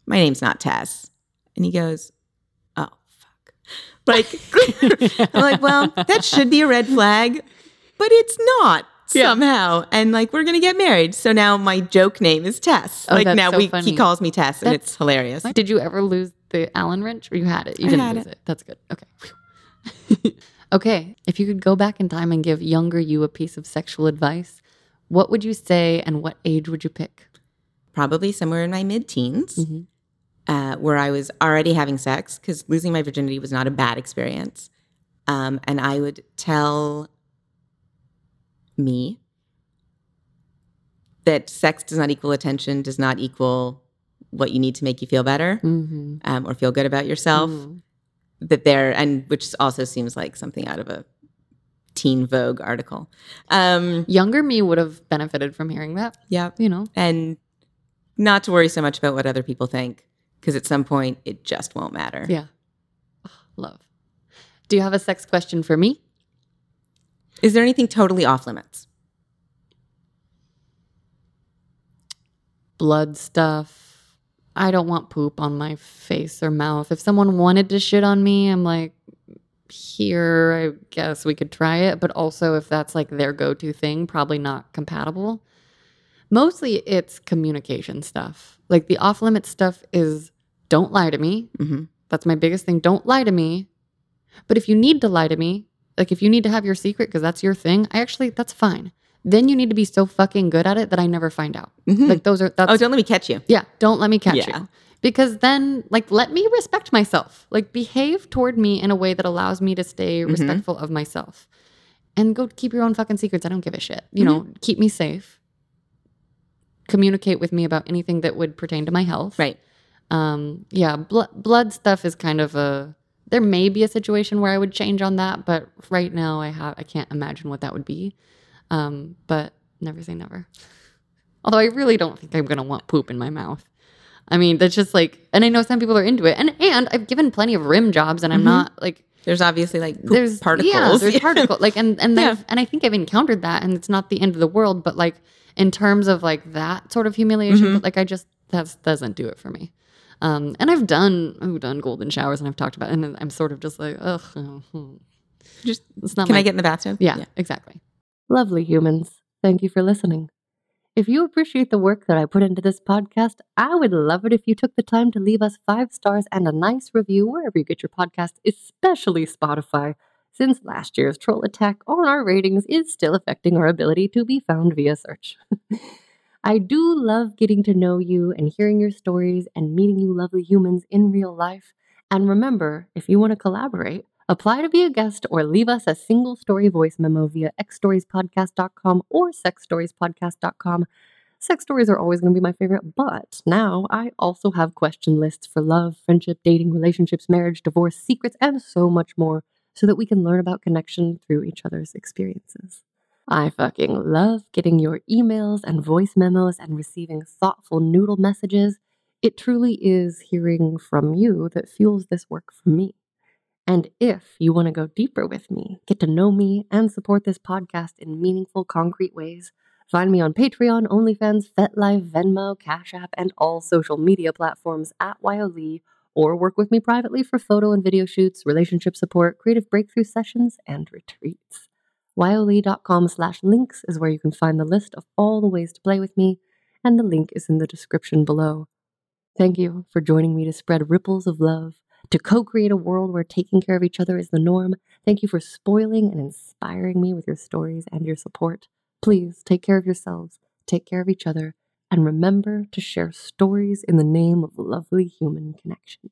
my name's not Tess. And he goes, oh, fuck. Like, I'm like, well, that should be a red flag, but it's not Yeah. somehow. And like, we're going to get married. So now my joke name is Tess. Oh, like that's now so we, funny. he calls me Tess and That's- it's hilarious. Did you ever lose the Allen wrench or you had it? You I didn't had lose it. That's good. Okay. okay. If you could go back in time and give younger you a piece of sexual advice, what would you say and what age would you pick? Probably somewhere in my mid teens. Mhm. uh, where I was already having sex because losing my virginity was not a bad experience. Um, and I would tell me that sex does not equal attention, does not equal what you need to make you feel better Mm-hmm. um, or feel good about yourself. That there, and which also seems like something out of a Teen Vogue article. Um, Younger me would have benefited from hearing that, yeah, you know? and not to worry so much about what other people think because at some point it just won't matter. Yeah. Ugh, love. Do you have a sex question for me? Is there anything totally off limits? blood stuff. I don't want poop on my face or mouth. If someone wanted to shit on me, I'm like, here, I guess we could try it. But also, if that's like their go to thing, probably not compatible. Mostly it's communication stuff. Like the off limit stuff is don't lie to me. Mm-hmm. That's my biggest thing. Don't lie to me. But if you need to lie to me, like if you need to have your secret because that's your thing, I actually, that's fine. Then you need to be so fucking good at it that I never find out. Mhm. Like those are, that's oh, don't let me catch you. yeah, don't let me catch Yeah. you. Because then, like, let me respect myself. Like, behave toward me in a way that allows me to stay Mhm. respectful of myself. And go keep your own fucking secrets. I don't give a shit. You know, keep me safe. Communicate with me about anything that would pertain to my health. Right. Um, yeah, bl- blood stuff is kind of a. There may be a situation where I would change on that, but right now I have I can't imagine what that would be. Um, but never say never. Although I really don't think I'm gonna want poop in my mouth. I mean, that's just like, and I know some people are into it, and and I've given plenty of rim jobs, and I'm Mhm. not like There's obviously like poop there's particles. Yeah, there's particles. Like, and and Yeah. I've, and I think I've encountered that, and it's not the end of the world. But like in terms of like that sort of humiliation, Mhm. but like I just that doesn't do it for me. Um, and I've done I've done golden showers, and I've talked about, it, and I'm sort of just like, ugh, oh, hmm. Just it's not. can my, I get in the bathtub? Yeah, exactly. Lovely humans, thank you for listening. If you appreciate the work that I put into this podcast, I would love it if you took the time to leave us five stars and a nice review wherever you get your podcast, especially Spotify, since last year's troll attack on our ratings is still affecting our ability to be found via search. I do love getting to know you and hearing your stories and meeting you lovely humans in real life. And remember, if you want to collaborate, apply to be a guest or leave us a single story voice memo via xstoriespodcast.com or sexstoriespodcast.com. Sex stories are always going to be my favorite, but now I also have question lists for love, friendship, dating, relationships, marriage, divorce, secrets, and so much more so that we can learn about connection through each other's experiences. I fucking love getting your emails and voice memos and receiving thoughtful noodle messages. It truly is hearing from you that fuels this work for me. And if you want to go deeper with me, get to know me, and support this podcast in meaningful, concrete ways, find me on Patreon, OnlyFans, FetLife, Venmo, Cash App, and all social media platforms at wyohlee, or work with me privately for photo and video shoots, relationship support, creative breakthrough sessions, and retreats. wyohlee.com slash links is where you can find the list of all the ways to play with me, and the link is in the description below. Thank you for joining me to spread ripples of love to co create a world where taking care of each other is the norm. Thank you for spoiling and inspiring me with your stories and your support. Please take care of yourselves, take care of each other, and remember to share stories in the name of lovely human connection.